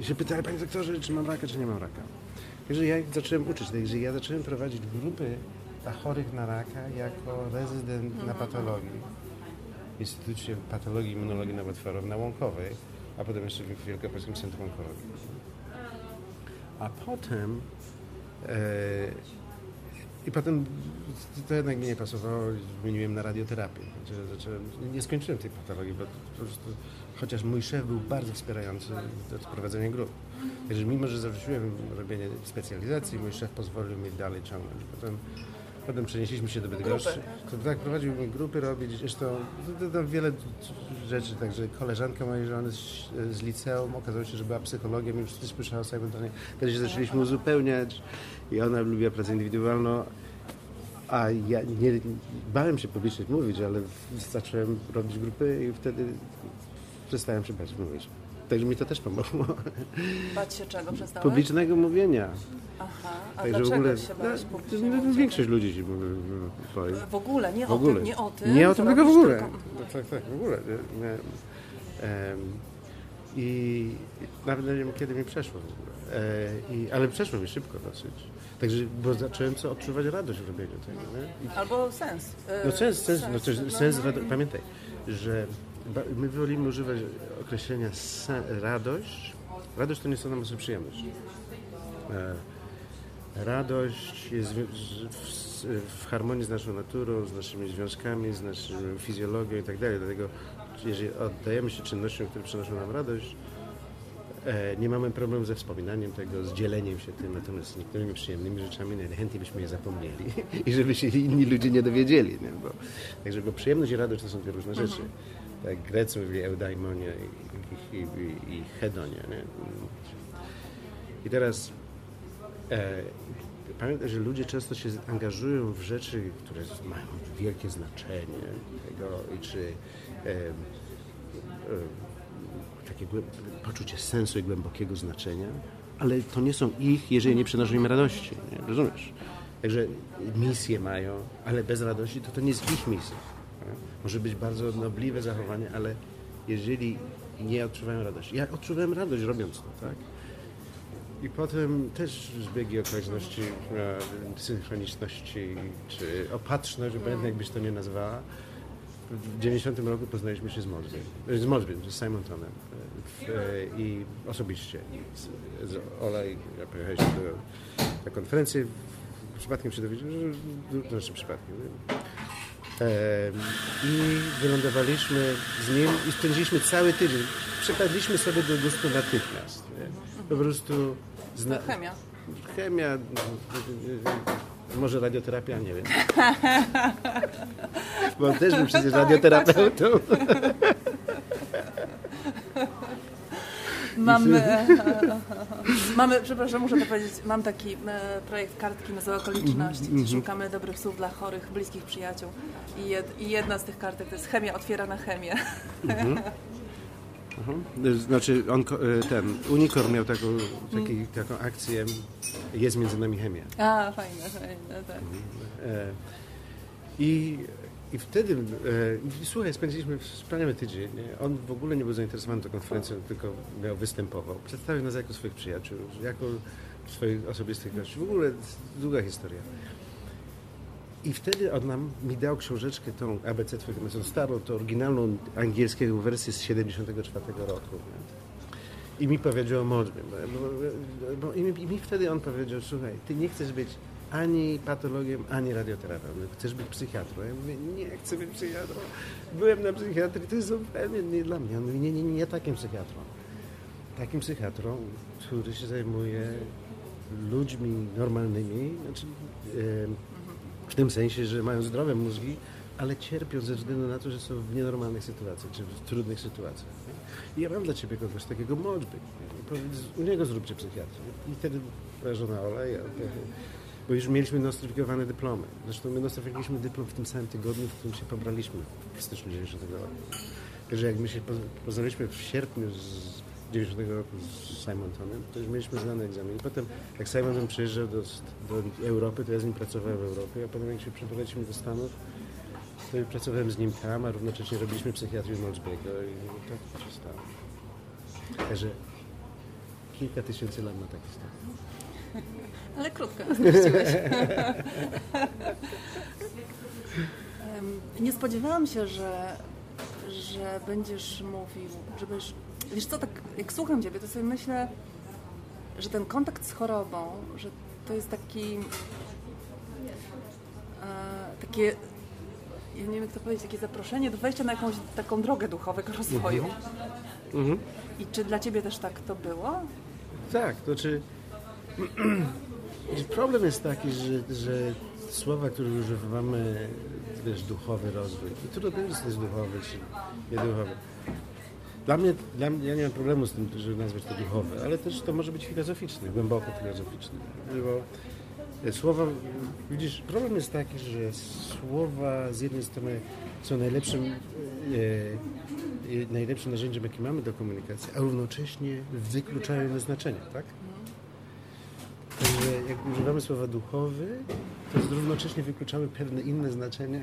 I się pytali, panie doktorze, czy mam raka, czy nie mam raka. Także ja zacząłem uczyć, także ja zacząłem prowadzić grupy dla chorych na raka jako rezydent na patologii w Instytucie Patologii i Immunologii Nowotworów na Łąkowej, a potem jeszcze w Wielkopolskim Centrum Onkologii. A potem e, i potem to jednak mi nie pasowało, zmieniłem na radioterapię. Znaczy, nie skończyłem tej patologii, bo chociaż mój szef był bardzo wspierający do prowadzenia grup. Także mimo, że zarzuciłem robienie specjalizacji, mój szef pozwolił mi dalej ciągnąć. Potem Potem przenieśliśmy się do Bydgoszczy. Tak, prowadził grupy robić, zresztą to, wiele rzeczy, także koleżanka mojej żony z, z liceum okazało się, że była psychologiem i już też słyszała o Simultanie. Kiedyś zaczęliśmy uzupełniać i ona lubiła pracę indywidualną, a ja nie, bałem się publicznie mówić, ale zacząłem robić grupy i wtedy przestałem się bać mówić. Także mi to też pomogło. Bać się czego przestałeś? Publicznego mówienia. Aha, a Także dlaczego w ogóle, się bałeś no, no, Większość ludzi się boi. W ogóle, nie w ogóle. o tym, nie o tym. Nie o tym, tylko w ogóle. Tylko... Tak, tak, w ogóle. I nawet nie wiem, kiedy mi przeszło w ogóle. E, I, ale przeszło mi szybko dosyć. Także, bo zacząłem co odczuwać radość w robieniu tego. Nie? Albo sens. No sens, sens, no, sens, sens pamiętaj, że my wolimy używać określenia radość. Radość to nie są nam przyjemność. E, radość jest w, harmonii z naszą naturą, z naszymi związkami, z naszą fizjologią i tak dalej. Dlatego jeżeli oddajemy się czynnościom, które przynoszą nam radość, e, nie mamy problemu ze wspominaniem tego, z dzieleniem się tym, natomiast z niektórymi przyjemnymi rzeczami najchętniej byśmy je zapomnieli i żeby się inni ludzie nie dowiedzieli. Nie? Bo, także bo przyjemność i radość to są dwie różne rzeczy. Mhm. Tak Grecy mówili eudaimonia i, i, i, i hedonia. Nie? I teraz e, pamiętaj, że ludzie często się angażują w rzeczy, które mają wielkie znaczenie tego, i czy e, e, takie poczucie sensu i głębokiego znaczenia, ale to nie są ich, jeżeli nie przynoszą im radości. Nie? Rozumiesz? Także misje mają, ale bez radości to to nie jest ich misja. Może być bardzo nobliwe zachowanie, ale jeżeli nie odczuwają radości. Ja odczuwałem radość robiąc to, tak? I potem też zbiegi okoliczności, e, synchroniczności czy opatrzność, obojętnie jakbyś to nie nazwała. W 90 roku poznaliśmy się z Modrym, z Modrym, z Simontonem e, i osobiście z, z Ola i ja pojechaliśmy do, na konferencję. Przypadkiem się dowiedziałem, że, znaczy przypadkiem, i wylądowaliśmy z nim i spędziliśmy cały tydzień. Przepadliśmy sobie do gustu natychmiast. Po prostu... Zna... Chemia. Chemia, może radioterapia, nie wiem. Bo też był przecież tak, radioterapeutą. Tak, tak. Mamy, mamy, przepraszam, muszę to powiedzieć, mam taki e, projekt kartki na złe okoliczności, gdzie mhm. szukamy dobrych słów dla chorych, bliskich przyjaciół i, jed, i jedna z tych kartek to jest chemia otwiera na chemię. Mhm. Mhm. Znaczy, on, ten Unicorn miał taką, taki, mm. taką akcję Jest między nami chemia. A, fajne, fajne, tak. E, I, I wtedy, e, słuchaj, spędziliśmy wspaniały tydzień. On w ogóle nie był zainteresowany tą konferencją, tylko miał występował. Przedstawił nas jako swoich przyjaciół, jako swoich osobistych gości. W ogóle długa historia. I wtedy on nam, mi dał książeczkę, tą ABC Twojego Metodu, starą, to oryginalną angielskiego wersję z 74 roku. I mi powiedział o mi, I mi wtedy on powiedział, słuchaj, ty nie chcesz być ani patologiem, ani radioterapeutą. Chcesz być psychiatrą. Ja mówię, nie chcę być psychiatrą. Byłem na psychiatrii, to jest zupełnie nie dla mnie. On mówi, nie, nie, nie, takim psychiatrą. Takim psychiatrą, który się zajmuje ludźmi normalnymi, znaczy, w tym sensie, że mają zdrowe mózgi, ale cierpią ze względu na to, że są w nienormalnych sytuacjach, czy w trudnych sytuacjach. I ja mam dla ciebie kogoś takiego, Moczby. U niego zróbcie psychiatrę. I wtedy żona Ola, ja, bo już mieliśmy nostryfikowane dyplomy. Zresztą my nostryfikowaliśmy dyplom w tym samym tygodniu, w którym się pobraliśmy w styczniu 90 roku. Także jak my się poznaliśmy w sierpniu z 90 roku z Simontonem, to już mieliśmy znany egzamin. I potem, jak Simonton przyjeżdżał do, do Europy, to ja z nim pracowałem w Europie, a potem jak się przeprowadziliśmy do Stanów, to pracowałem z nim tam, a równocześnie robiliśmy psychiatrię Malzbego i tak się stało. Także kilka tysięcy lat na taki stan. Ale krótko Nie spodziewałam się, że, że będziesz mówił, że będziesz Wiesz co, tak jak słucham Ciebie, to sobie myślę, że ten kontakt z chorobą, że to jest taki e, takie ja nie wiem jak to powiedzieć, takie zaproszenie do wejścia na jakąś taką drogę duchowego rozwoju. Mhm. mhm. I czy dla Ciebie też tak to było? Tak, to czy problem jest taki, że, że słowa, które używamy, wiesz, duchowy rozwój, i trudno powiedzieć, jest duchowy czy nieduchowy. Dla mnie, dla mnie, ja nie mam problemu z tym, żeby nazwać to duchowe, ale też to może być filozoficzne, głęboko filozoficzne. Bo e, słowa, widzisz, problem jest taki, że słowa z jednej strony są najlepszym, e, e najlepszym narzędziem, jakie mamy do komunikacji, a równocześnie wykluczają znaczenia, tak? Także jak używamy słowa duchowy, to równocześnie wykluczamy pewne inne znaczenia,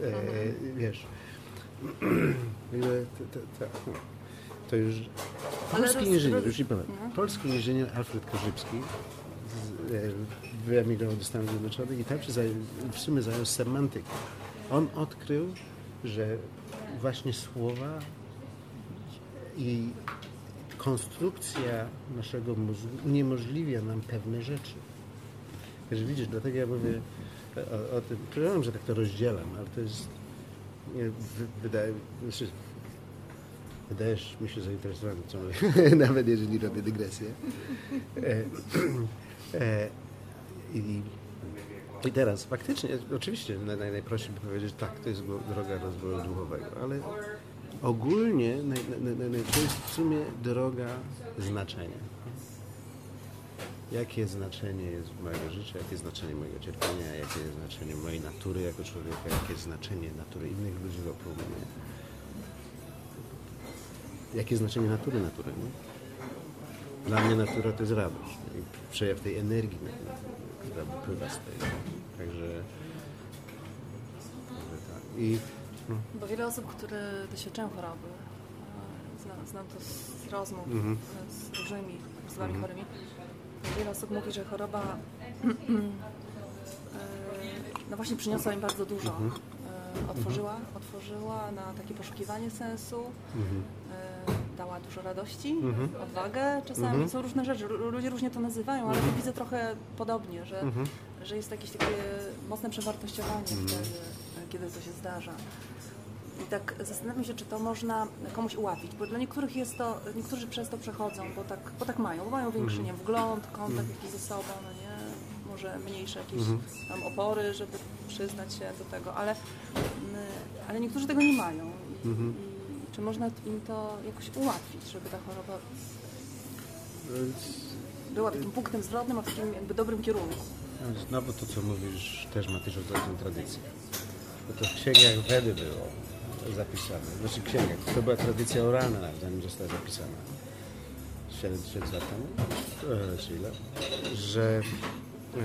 e, wiesz, to, już polski inżynier, już nie powiem, no. polski inżynier Alfred Korzybski e, wyemigrował do Stanów Zjednoczonych i tam się zajął, w sumie zajął semantyką. On odkrył, że właśnie słowa i konstrukcja naszego mózgu uniemożliwia nam pewne rzeczy. Wiesz, widzisz, dlatego ja mówię o, o tym, przepraszam, że tak to rozdzielam, ale to jest wydaje, znaczy, wydajesz mi się zainteresowany, mówię, nawet jeżeli robię dygresję. E, e, i, I teraz faktycznie, oczywiście naj, najprościej by powiedzieć, tak, to jest droga rozwoju duchowego, ale ogólnie to jest w sumie droga znaczenia jakie znaczenie jest mojego życia, jakie znaczenie mojego cierpienia, jakie jest znaczenie mojej natury jako człowieka, jakie jest znaczenie natury innych ludzi wokół mnie. Jakie jest znaczenie natury natury? Nie? Dla mnie natura to jest radość nie? przejaw tej energii, która wypływa z tej. Także, tak. I, no. Bo wiele osób, które doświadczają choroby, znam, znam to z rozmów mm -hmm. z różnymi osobami -hmm. chorymi, Wiele osób mówi, że choroba e, no właśnie przyniosła im bardzo dużo. Mhm. E, otworzyła, otworzyła na takie poszukiwanie sensu, mhm. e, dała dużo radości, mhm. odwagę czasami. Są różne rzeczy, ludzie różnie to nazywają, ale to widzę trochę podobnie, że, że jest jakieś takie mocne przewartościowanie wtedy, kiedy to się zdarza. I tak zastanawiam się, czy to można komuś ułatwić, bo dla niektórych jest to, niektórzy przez to przechodzą, bo tak, bo tak mają, bo mają większy nie, wgląd, kontakt mm. jakiś ze sobą, no nie? może mniejsze jakieś mm. tam opory, żeby przyznać się do tego, ale, mm, ale niektórzy tego nie mają. I, mm -hmm. i czy można im to jakoś ułatwić, żeby ta choroba była takim punktem zwrotnym, a w takim jakby dobrym kierunku? Znowu to, co mówisz, też ma też odwrotną tradycję. Bo to w księgach Wedy było zapisane, znaczy księgach. To była tradycja oralna, zanim została zapisana. 7 lat temu, e, ile, że e,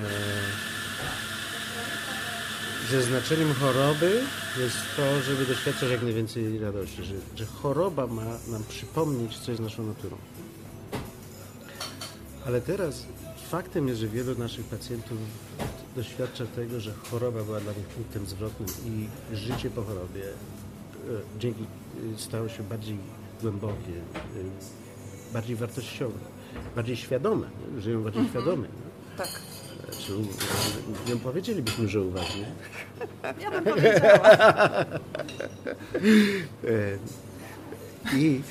że znaczeniem choroby jest to, żeby doświadczać jak najwięcej radości, że, że choroba ma nam przypomnieć, co jest naszą naturą. Ale teraz faktem jest, że wielu naszych pacjentów doświadcza tego, że choroba była dla nich punktem zwrotnym i życie po chorobie dzięki e, stało się bardziej głębokie, e, bardziej wartościowe, bardziej świadome. Żyją bardziej Mhm. świadomie. Tak. Czy, nie powiedzielibyśmy, że uważnie. Ja bym powiedziała. E, I,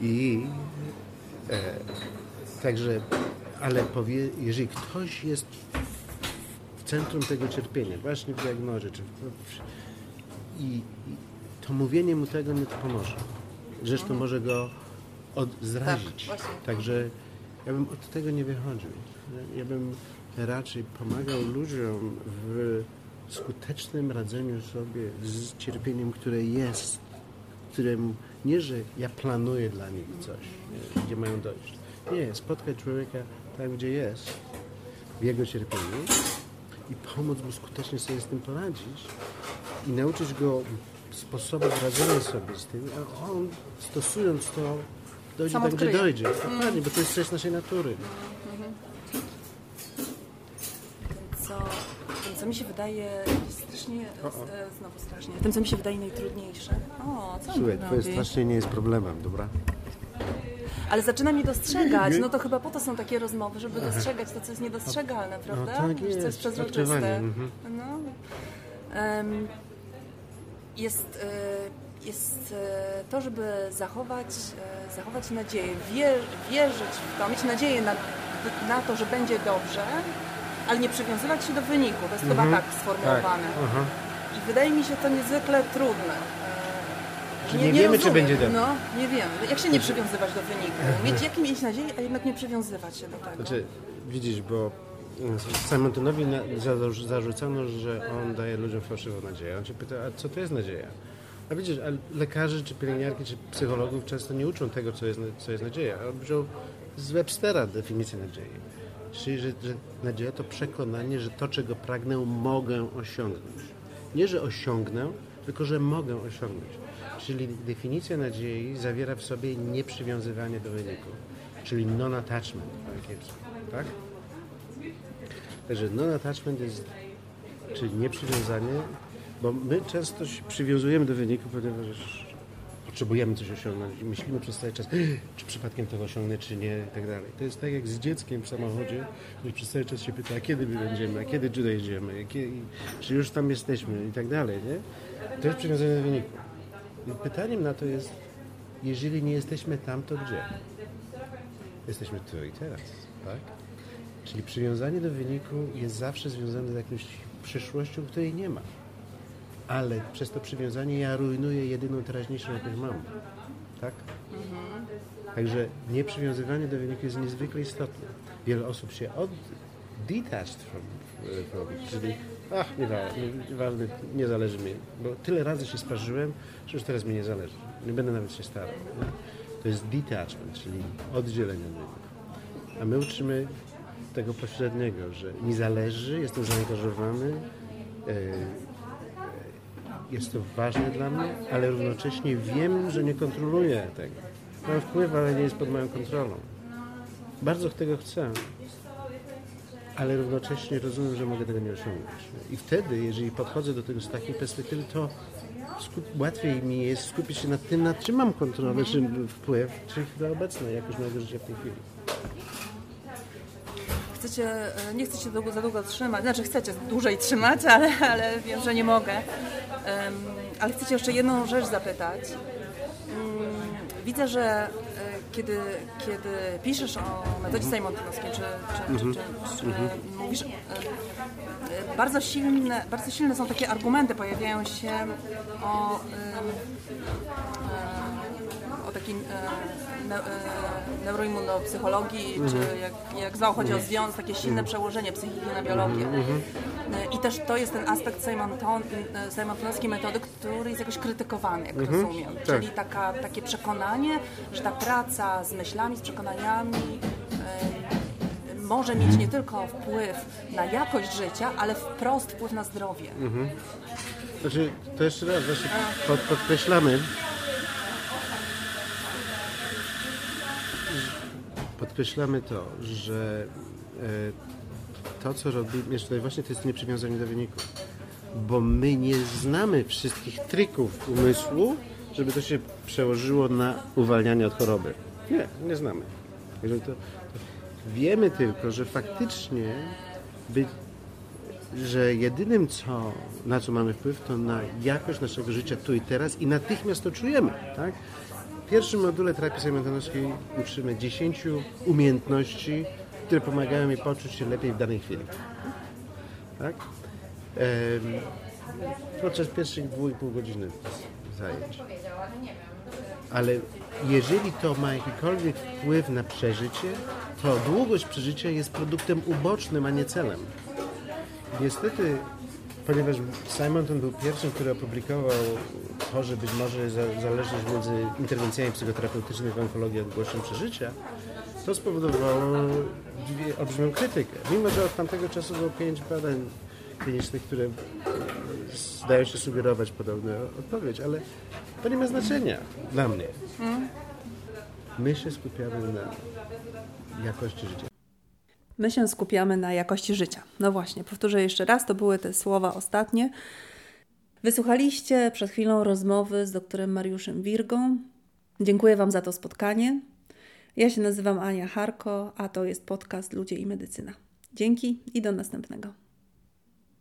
i e, także, ale powie, jeżeli ktoś jest w centrum tego cierpienia, właśnie w diagnozie, czy w, i, to mówienie mu tego nie pomoże. Zresztą może go od, zrazić. Tak. Także ja bym od tego nie wychodził. Ja bym raczej pomagał ludziom w skutecznym radzeniu sobie z cierpieniem, które jest, któremu nie, że ja planuję dla nich coś, nie, gdzie mają dojść. Nie, spotkać człowieka tam, gdzie jest, w jego cierpieniu i pomóc mu skutecznie sobie z tym poradzić i nauczyć go sposobów radzenia sobie z tym, a on stosując to dojdzie Sam tam, gdzie dojdzie. Dokładnie, bo to jest część naszej natury. Tym, co, tym, co mi się wydaje strasznie, e, znowu strasznie, tym, co mi się wydaje najtrudniejsze. O, co Słuchaj, twoje strasznie nie jest problemem, dobra? Ale zaczyna mi dostrzegać, no to chyba po to są takie rozmowy, żeby dostrzegać to, co jest niedostrzegalne, prawda? tak Że Co jest, jest przezroczyste. mhm. No. Em, jest, e, jest e, to, żeby zachować, e, zachować nadzieję, wier, wierzyć w to, mieć nadzieję na, na to, że będzie dobrze, ale nie przywiązywać się do wyniku. To jest chyba tak sformułowane. Aha. I wydaje mi się to niezwykle trudne. E, Że nie wiemy, czy rozumiem. będzie dobrze. No, nie wiemy. Jak się nie przywiązywać do wyniku? Mieć, jakie mieć nadzieję, a jednak nie przywiązywać się do tego. Znaczy, widzisz, bo Simontonowi na- za- zarzucano, że on daje ludziom fałszywą nadzieję. On się pyta, a co to jest nadzieja? A widzisz, a lekarze, czy pielęgniarki, czy psychologów często nie uczą tego, co jest, co jest nadzieja. On wziął z Webstera definicję nadziei. Czyli, że, że nadzieja to przekonanie, że to, czego pragnę, mogę osiągnąć. Nie, że osiągnę, tylko, że mogę osiągnąć. Czyli definicja nadziei zawiera w sobie nieprzywiązywanie do wyniku, czyli non-attachment po angielsku, tak? Także non-attachment jest, czyli nieprzywiązanie, bo my często się przywiązujemy do wyniku, ponieważ potrzebujemy coś osiągnąć i myślimy przez cały czas, czy przypadkiem to osiągnę, czy nie i tak dalej. To jest tak jak z dzieckiem w samochodzie, który przez cały czas się pyta, a kiedy my będziemy, a kiedy tu dojedziemy, a kiedy, czy już tam jesteśmy i tak dalej, nie? To jest przywiązanie do wyniku. Pytaniem na to jest, jeżeli nie jesteśmy tam, to gdzie? Jesteśmy tu i teraz, tak? Czyli przywiązanie do wyniku jest zawsze związane z jakąś przyszłością, której nie ma. Ale przez to przywiązanie ja rujnuję jedyną teraźniejszą, jaką mam. Tak? Także nieprzywiązywanie do wyniku jest niezwykle istotne. Wiele osób się od detached from, from czyli ach, nieważne, nieważne, nie zależy mi, bo tyle razy się sparzyłem, że już teraz mi nie zależy. Nie będę nawet się starał. Nie? To jest detachment, czyli oddzielenie od. A my uczymy tego pośredniego, że mi zależy, jestem zaangażowany, e, jest to ważne dla mnie, ale równocześnie wiem, że nie kontroluję tego. Mam wpływ, ale nie jest pod moją kontrolą. Bardzo tego chcę, ale równocześnie rozumiem, że mogę tego nie osiągnąć. I wtedy, jeżeli podchodzę do tego z takiej perspektywy, to skup, łatwiej mi jest skupić się nad tym, nad czym mam kontrolę, czy wpływ, czy chwila obecna, jakość mojego życia w tej chwili. Chcecie, e, nie chcecie długo, za długo trzymać, znaczy chcecie dłużej trzymać, ale, ale wiem, że nie mogę. Em, ale chcecie jeszcze jedną rzecz zapytać. Mm, Widzę, że kiedy, kiedy piszesz o metodzie Simontonowskiej, czy, czy, czy, czy, czy mówisz, e, e, bardzo silne, bardzo silne są takie argumenty, pojawiają się o, e, o takiej e, ne, e, neuroimmunopsychologii, czy jak, jak zwał, chodzi o związek, takie silne przełożenie psychiki na biologię. I też to jest ten aspekt Simonton, Simontonowskiej metody, który jest jakoś krytykowany, jak mhm, rozumiem. Tak. Czyli taka, takie przekonanie, że ta praca z myślami, z przekonaniami może mieć nie tylko wpływ na jakość życia, ale wprost wpływ na zdrowie. Mhm. Znaczy, to jeszcze raz właśnie pod, podkreślamy, podkreślamy to, że e, to, co robimy, tutaj właśnie to jest nieprzywiązanie do wyniku, bo my nie znamy wszystkich trików umysłu, żeby to się przełożyło na uwalnianie od choroby. Nie, nie znamy. Jeżeli to, Wiemy tylko, że faktycznie że jedynym, co, na co mamy wpływ, to na jakość naszego życia tu i teraz i natychmiast to czujemy. Tak? W pierwszym module terapii segmentanowskiej uczymy 10 umiejętności, które pomagają mi poczuć się lepiej w danej chwili. Tak? podczas pierwszych 2,5 godziny zajęć. Ale jeżeli to ma jakikolwiek wpływ na przeżycie, to długość przeżycia jest produktem ubocznym, a nie celem. Niestety, ponieważ Simonton był pierwszym, który opublikował to, że być może zależność między interwencjami psychoterapeutycznymi w onkologii a długością przeżycia, to spowodowało dwie, olbrzymią krytykę. Mimo, że od tamtego czasu było pięć badań klinicznych, które zdają się sugerować podobną odpowiedź, ale to nie ma znaczenia dla mnie. My się skupiamy na jakości życia. My się skupiamy na jakości życia. No właśnie, powtórzę jeszcze raz, to były te słowa ostatnie. Wysłuchaliście przed chwilą rozmowy z doktorem Mariuszem Wirgą. Dziękuję Wam za to spotkanie. Ja się nazywam Ania Harko, a to jest podcast Ludzie i Medycyna. Dzięki i do następnego.